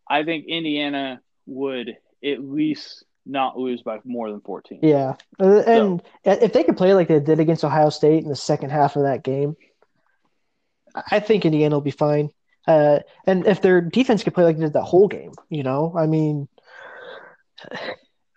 [SPEAKER 1] I think Indiana would at least not lose by more than 14.
[SPEAKER 2] Yeah. Uh, and so, if they could play like they did against Ohio State in the second half of that game, I think Indiana will be fine. Uh, and if their defense could play like they did the whole game, you know, I mean.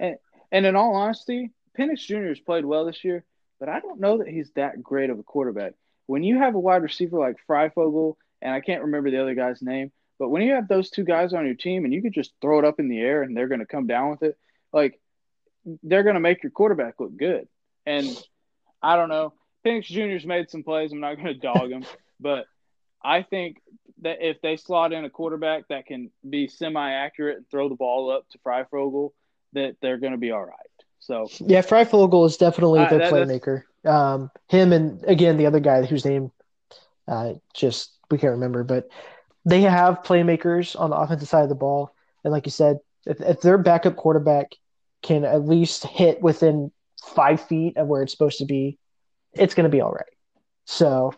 [SPEAKER 1] And, and in all honesty, Penix Jr. has played well this year, but I don't know that he's that great of a quarterback. When you have a wide receiver like Fryfogle, and I can't remember the other guy's name, but when you have those two guys on your team and you could just throw it up in the air and they're going to come down with it, like they're going to make your quarterback look good. And I don't know. Penix Jr.'s made some plays. I'm not going to dog him, but I think that if they slot in a quarterback that can be semi accurate and throw the ball up to Fryfogle, that they're going to be all right. So
[SPEAKER 2] yeah, Fryfogle is definitely uh, their that, playmaker. Um, him and again the other guy whose name uh, just we can't remember, but they have playmakers on the offensive side of the ball. And like you said, if, if their backup quarterback can at least hit within five feet of where it's supposed to be, it's going to be all right. So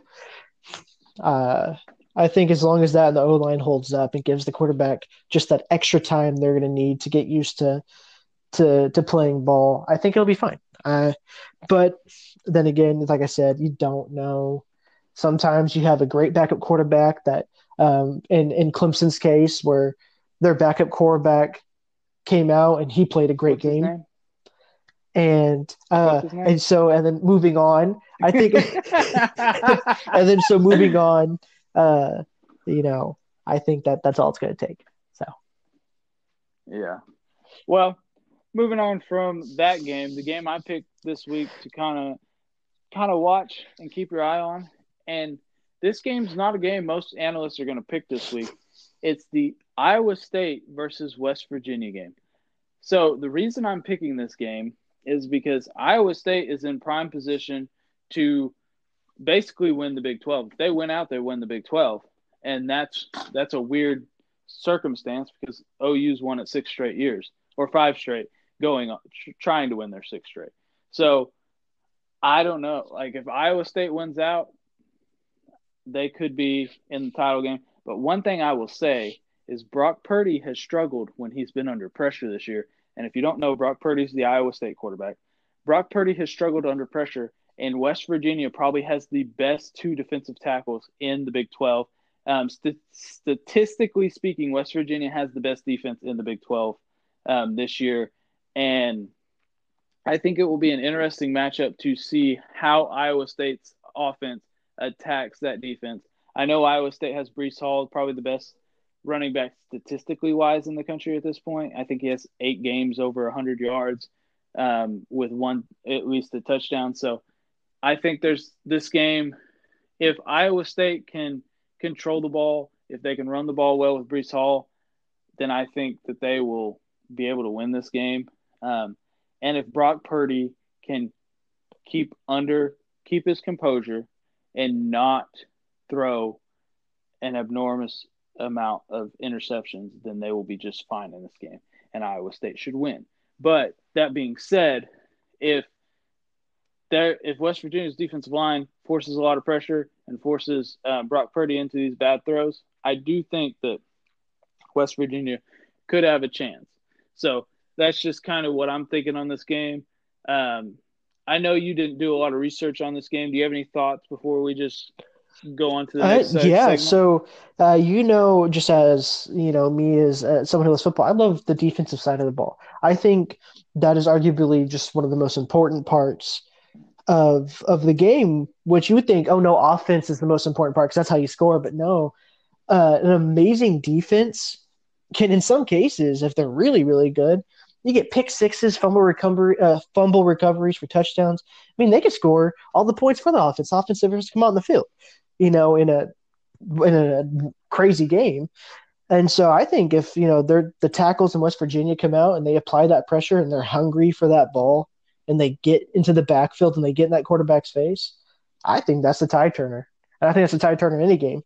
[SPEAKER 2] uh, I think as long as that and the O line holds up and gives the quarterback just that extra time they're going to need to get used to to to playing ball, I think it'll be fine. Uh, but then again, like I said, you don't know. Sometimes you have a great backup quarterback that, um, in in Clemson's case, where their backup quarterback came out and he played a great What's game. And uh, and so and then moving on, I think, and then so moving on, uh, you know, I think that that's all it's going to take. So,
[SPEAKER 1] yeah. Well, moving on from that game, the game I picked this week to kind of kind of watch and keep your eye on, and this game's not a game most analysts are going to pick this week. It's the Iowa State versus West Virginia game. So the reason I'm picking this game is because Iowa State is in prime position to basically win the Big 12. If they win out, they win the Big 12. And that's that's a weird circumstance because OU's won it six straight years or five straight going on, trying to win their six straight. So I don't know. Like if Iowa State wins out, they could be in the title game. But one thing I will say is Brock Purdy has struggled when he's been under pressure this year. And if you don't know, Brock Purdy's the Iowa State quarterback. Brock Purdy has struggled under pressure, and West Virginia probably has the best two defensive tackles in the Big 12. Um, st- statistically speaking, West Virginia has the best defense in the Big 12 um, this year. And I think it will be an interesting matchup to see how Iowa State's offense attacks that defense. I know Iowa State has Breece Hall, probably the best running back statistically wise in the country at this point. I think he has eight games over 100 yards um, with one at least a touchdown. So I think there's this game. If Iowa State can control the ball, if they can run the ball well with Breece Hall, then I think that they will be able to win this game. Um, and if Brock Purdy can keep under, keep his composure, and not throw an enormous amount of interceptions, then they will be just fine in this game, and Iowa State should win. But that being said, if there, if West Virginia's defensive line forces a lot of pressure and forces uh, Brock Purdy into these bad throws, I do think that West Virginia could have a chance. So that's just kind of what I'm thinking on this game. Um, I know you didn't do a lot of research on this game. Do you have any thoughts before we just go on to the next
[SPEAKER 2] uh, yeah
[SPEAKER 1] segment?
[SPEAKER 2] so uh, you know just as you know me as uh, someone who loves football i love the defensive side of the ball i think that is arguably just one of the most important parts of of the game which you would think oh no offense is the most important part because that's how you score but no uh, an amazing defense can in some cases if they're really really good you get pick sixes, fumble recovery, uh, fumble recoveries for touchdowns. I mean, they could score all the points for the offense. Offensive has come out in the field, you know, in a in a crazy game. And so I think if you know they're the tackles in West Virginia come out and they apply that pressure and they're hungry for that ball and they get into the backfield and they get in that quarterback's face, I think that's the tie turner. And I think that's a tie turner in any game.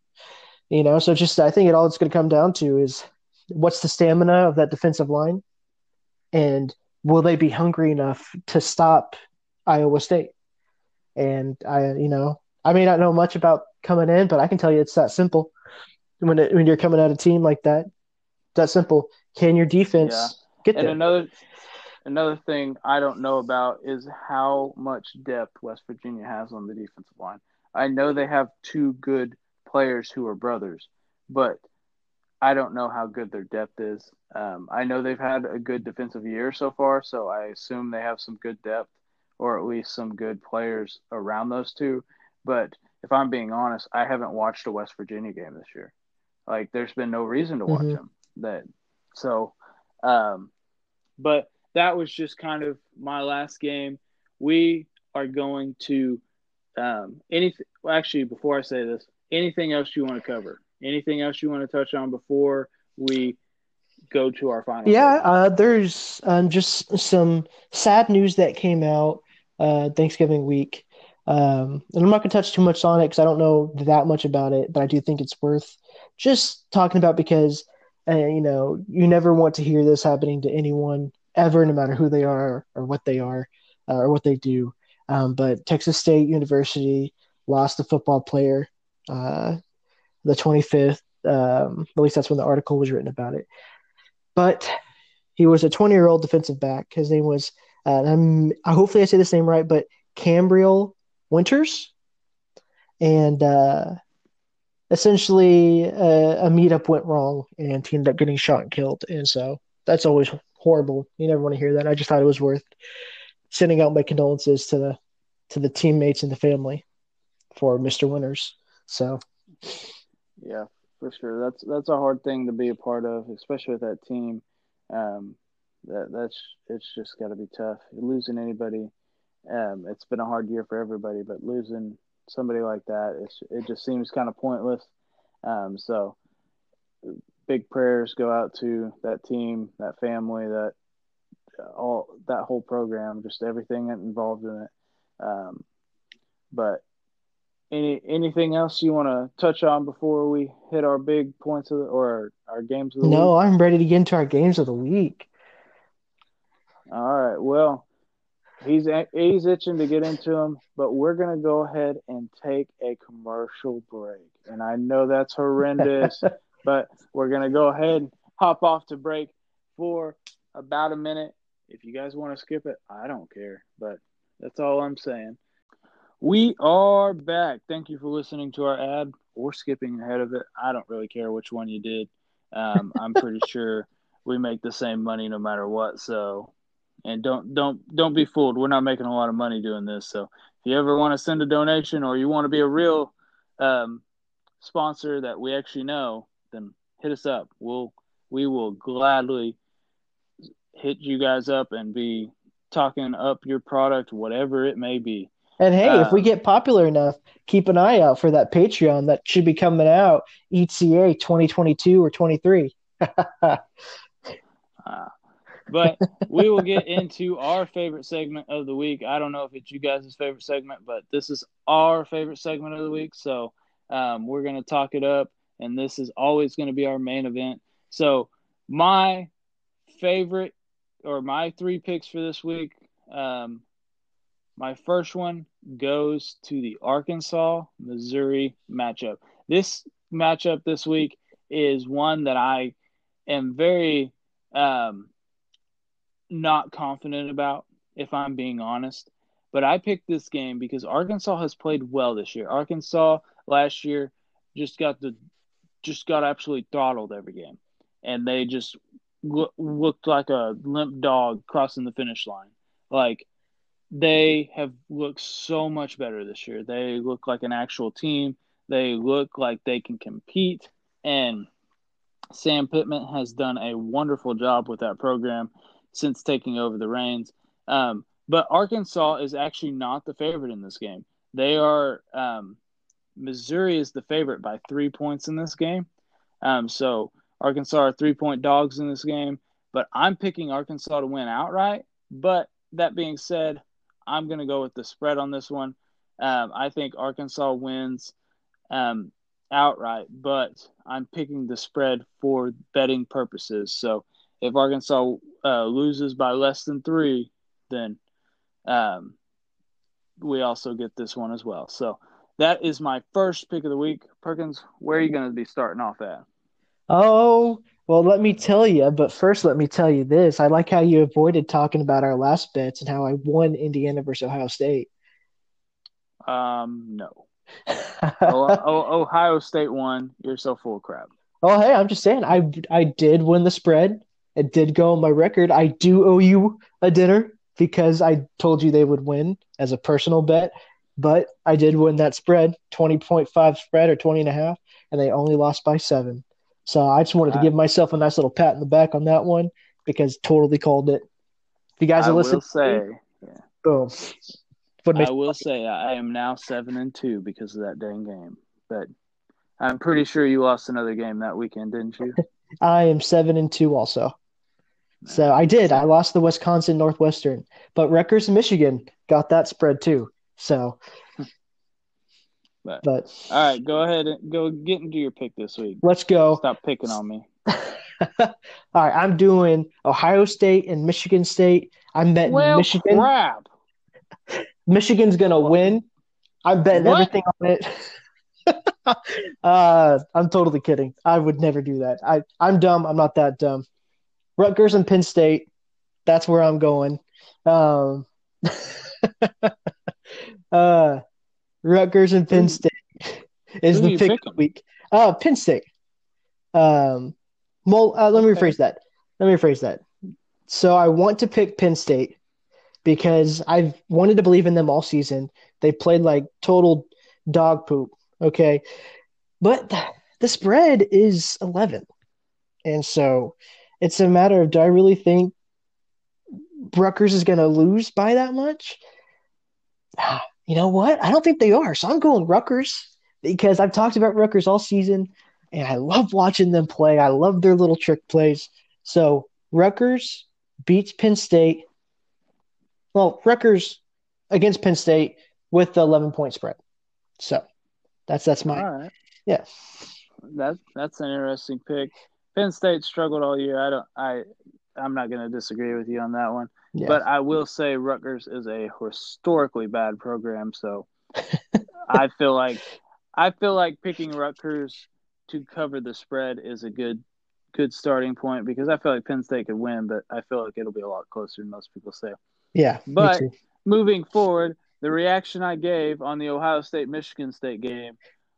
[SPEAKER 2] You know, so just I think it all it's going to come down to is what's the stamina of that defensive line and will they be hungry enough to stop Iowa State? And I, you know, I may not know much about coming in, but I can tell you it's that simple. When it, when you're coming at a team like that, that simple. Can your defense yeah. get
[SPEAKER 1] and
[SPEAKER 2] there?
[SPEAKER 1] another another thing I don't know about is how much depth West Virginia has on the defensive line. I know they have two good players who are brothers, but I don't know how good their depth is. Um, I know they've had a good defensive year so far, so I assume they have some good depth or at least some good players around those two. But if I'm being honest, I haven't watched a West Virginia game this year. Like, there's been no reason to watch mm-hmm. them. That so, um, but that was just kind of my last game. We are going to um, anything. Well, actually, before I say this, anything else you want to cover? Anything else you want to touch on before we go to our final?
[SPEAKER 2] Yeah, uh, there's um, just some sad news that came out uh, Thanksgiving week. Um, and I'm not going to touch too much on it because I don't know that much about it, but I do think it's worth just talking about because, uh, you know, you never want to hear this happening to anyone ever, no matter who they are or what they are uh, or what they do. Um, but Texas State University lost a football player uh, the 25th. Um, at least that's when the article was written about it. But he was a 20 year old defensive back. His name was, uh, I'm, hopefully I say this name right, but Khambrail Winters. And uh, essentially, uh, a meetup went wrong and he ended up getting shot and killed. And so that's always horrible. You never want to hear that. I just thought it was worth sending out my condolences to the to the teammates and the family for Mr. Winters. So
[SPEAKER 1] yeah, for sure. That's that's a hard thing to be a part of, especially with that team. Um, that that's it's just got to be tough. Losing anybody, um, it's been a hard year for everybody, but losing somebody like that, it's, it just seems kind of pointless. Um, so big prayers go out to that team, that family, that all that whole program, just everything involved in it. Um, but any anything else you want to touch on before we hit our big points of the, or our, our games of the
[SPEAKER 2] no,
[SPEAKER 1] week?
[SPEAKER 2] I'm ready to get into our games of the week.
[SPEAKER 1] All right. Well, he's he's itching to get into them, but we're gonna go ahead and take a commercial break. And I know that's horrendous, but we're gonna go ahead and hop off to break for about a minute. If you guys want to skip it, I don't care, but that's all I'm saying. We are back. Thank you for listening to our ad or skipping ahead of it. I don't really care which one you did. Um, I'm pretty sure we make the same money no matter what. So, and don't don't don't be fooled. We're not making a lot of money doing this. So, if you ever want to send a donation or you want to be a real um, sponsor that we actually know, then hit us up. We'll we will gladly hit you guys up and be talking up your product, whatever it may be.
[SPEAKER 2] And hey, um, if we get popular enough, keep an eye out for that Patreon that should be coming out ETA 2022 or 23. uh,
[SPEAKER 1] but we will get into our favorite segment of the week. I don't know if it's you guys' favorite segment, but this is our favorite segment of the week. So um, we're going to talk it up, and this is always going to be our main event. So, my favorite or my three picks for this week um, my first one goes to the Arkansas Missouri matchup. This matchup this week is one that I am very um, not confident about, if I'm being honest. But I picked this game because Arkansas has played well this year. Arkansas last year just got the just got absolutely throttled every game, and they just lo- looked like a limp dog crossing the finish line. Like they have looked so much better this year. They look like an actual team. They look like they can compete, and Sam Pittman has done a wonderful job with that program since taking over the reins. Um, but Arkansas is actually not the favorite in this game. They are um, Missouri is the favorite by three points in this game. Um, so Arkansas are three point dogs in this game. But I'm picking Arkansas to win outright. But that being said, I'm going to go with the spread on this one. Um, I think Arkansas wins um, outright, but I'm picking the spread for betting purposes. So if Arkansas uh, loses by less than three, then um, we also get this one as well. So that is my first pick of the week. Perkins, where are you going to be starting off at?
[SPEAKER 2] Oh, well, let me tell you. But first, let me tell you this. I like how you avoided talking about our last bets and how I won Indiana versus Ohio State.
[SPEAKER 1] Um, no. oh, Ohio State won. You're so full of crap.
[SPEAKER 2] Oh, hey, I'm just saying. I I did win the spread. It did go on my record. I do owe you a dinner because I told you they would win as a personal bet. But I did win that spread, 20.5 spread or 20 and a half, and they only lost by seven. So I just wanted to give myself a nice little pat in the back on that one because totally called it. If you guys are listening,
[SPEAKER 1] say, yeah.
[SPEAKER 2] boom.
[SPEAKER 1] I will say I am now seven and two because of that dang game. But I'm pretty sure you lost another game that weekend, didn't you?
[SPEAKER 2] I am seven and two also. So I did. I lost the Wisconsin Northwestern, but Rutgers and Michigan got that spread too. So,
[SPEAKER 1] but, but all right, go ahead and go get into your pick this week.
[SPEAKER 2] Let's go.
[SPEAKER 1] Stop picking on me.
[SPEAKER 2] all right, I'm doing Ohio State and Michigan State. I'm betting
[SPEAKER 1] well,
[SPEAKER 2] Michigan.
[SPEAKER 1] Crap.
[SPEAKER 2] Michigan's gonna win. I'm betting what? everything on it. uh, I'm totally kidding. I would never do that. I I'm dumb. I'm not that dumb. Rutgers and Penn State. That's where I'm going. Um, uh, Rutgers and Penn State is the pick of the week. Uh, Penn State. Um, Mol- uh, let me rephrase that. Let me rephrase that. So I want to pick Penn State because I've wanted to believe in them all season. They played like total dog poop. Okay. But the spread is 11. And so it's a matter of do I really think Rutgers is going to lose by that much? You know what? I don't think they are. So I'm going Rutgers because I've talked about Rutgers all season and I love watching them play. I love their little trick plays. So Rutgers beats Penn State. Well, Rutgers against Penn State with the 11 point spread. So that's that's my
[SPEAKER 1] right.
[SPEAKER 2] yeah.
[SPEAKER 1] That's that's an interesting pick. Penn State struggled all year. I don't. I. I'm not going to disagree with you on that one. But I will say Rutgers is a historically bad program. So I feel like I feel like picking Rutgers to cover the spread is a good good starting point because I feel like Penn State could win, but I feel like it'll be a lot closer than most people say.
[SPEAKER 2] Yeah.
[SPEAKER 1] But moving forward, the reaction I gave on the Ohio State Michigan State game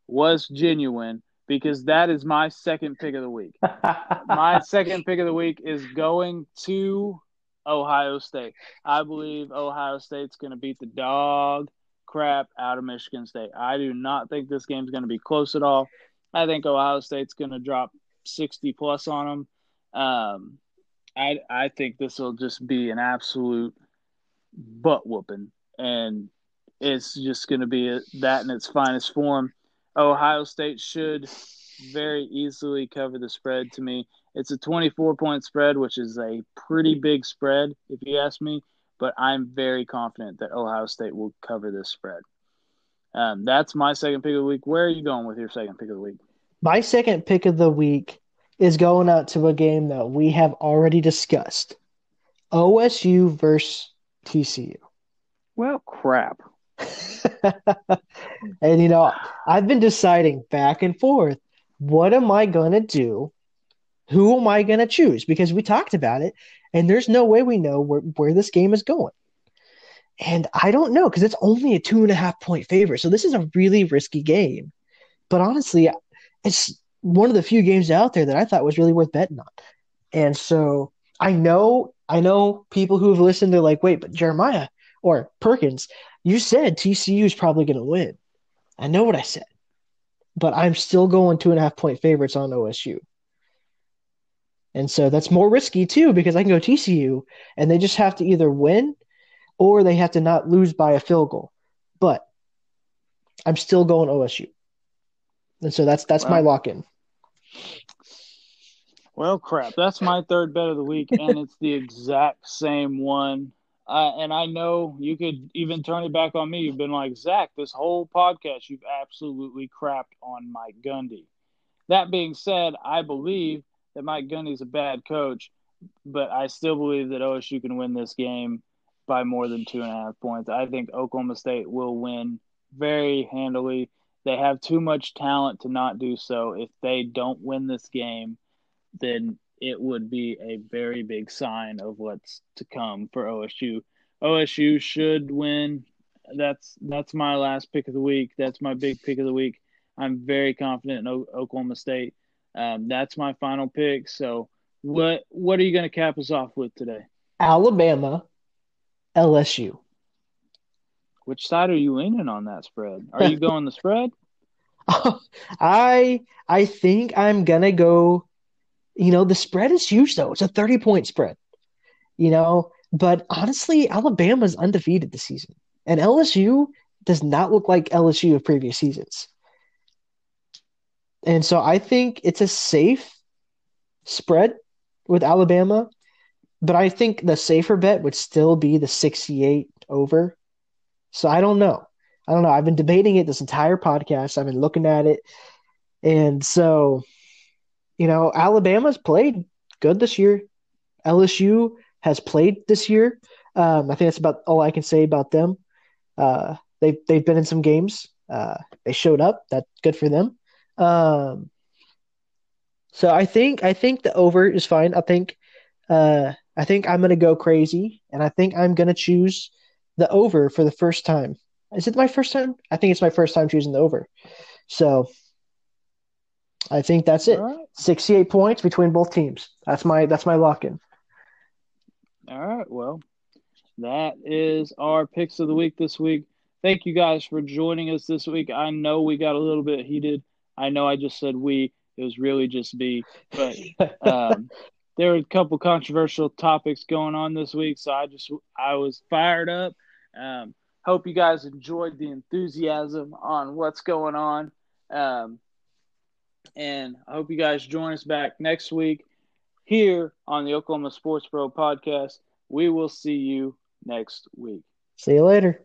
[SPEAKER 1] was genuine because that is my second pick of the week. my second pick of the week is going to Ohio State. I believe Ohio State's going to beat the dog crap out of Michigan State. I do not think this game's going to be close at all. I think Ohio State's going to drop 60 plus on them. Um, I I think this will just be an absolute butt whooping, and it's just going to be a, that in its finest form. Ohio State should very easily cover the spread to me. It's a 24 point spread, which is a pretty big spread, if you ask me, but I'm very confident that Ohio State will cover this spread. Um, that's my second pick of the week. Where are you going with your second pick of the week?
[SPEAKER 2] My second pick of the week is going out to a game that we have already discussed OSU versus TCU.
[SPEAKER 1] Well, crap.
[SPEAKER 2] and you know, I've been deciding back and forth. What am I gonna do? Who am I gonna choose? Because we talked about it, and there's no way we know where, where this game is going. And I don't know because it's only a two and a half point favorite. So this is a really risky game. But honestly, it's one of the few games out there that I thought was really worth betting on. And so I know, I know people who have listened, they're like, wait, but Jeremiah or Perkins, you said TCU is probably going to win. I know what I said, but I'm still going two and a half point favorites on OSU. And so that's more risky too because I can go TCU and they just have to either win or they have to not lose by a field goal. But I'm still going OSU. And so that's that's my lock in.
[SPEAKER 1] Well, crap. That's my third bet of the week, and it's the exact same one. Uh, and I know you could even turn it back on me. You've been like, Zach, this whole podcast, you've absolutely crapped on Mike Gundy. That being said, I believe that Mike Gundy's a bad coach, but I still believe that OSU can win this game by more than two and a half points. I think Oklahoma State will win very handily. They have too much talent to not do so. If they don't win this game, then it would be a very big sign of what's to come for OSU. OSU should win. That's that's my last pick of the week. That's my big pick of the week. I'm very confident in o- Oklahoma State. Um, that's my final pick. So, what what are you going to cap us off with today?
[SPEAKER 2] Alabama, LSU.
[SPEAKER 1] Which side are you leaning on that spread? Are you going the spread?
[SPEAKER 2] I I think I'm gonna go. You know, the spread is huge though. It's a 30 point spread. You know, but honestly, Alabama's undefeated this season, and LSU does not look like LSU of previous seasons. And so I think it's a safe spread with Alabama, but I think the safer bet would still be the 68 over. So I don't know. I don't know. I've been debating it this entire podcast. I've been looking at it. And so, you know, Alabama's played good this year. LSU has played this year. Um, I think that's about all I can say about them. Uh, they've they've been in some games. Uh, they showed up. That's good for them. Um, so I think I think the over is fine. I think uh, I think I'm gonna go crazy, and I think I'm gonna choose the over for the first time. Is it my first time? I think it's my first time choosing the over. So I think that's it. Right. 68 points between both teams. That's my that's my lock in.
[SPEAKER 1] All right. Well, that is our picks of the week this week. Thank you guys for joining us this week. I know we got a little bit heated. I know I just said we. It was really just me. But um, there were a couple controversial topics going on this week, so I just I was fired up. Um, hope you guys enjoyed the enthusiasm on what's going on. Um, and I hope you guys join us back next week here on the Oklahoma Sports Bro podcast. We will see you next week.
[SPEAKER 2] See you later.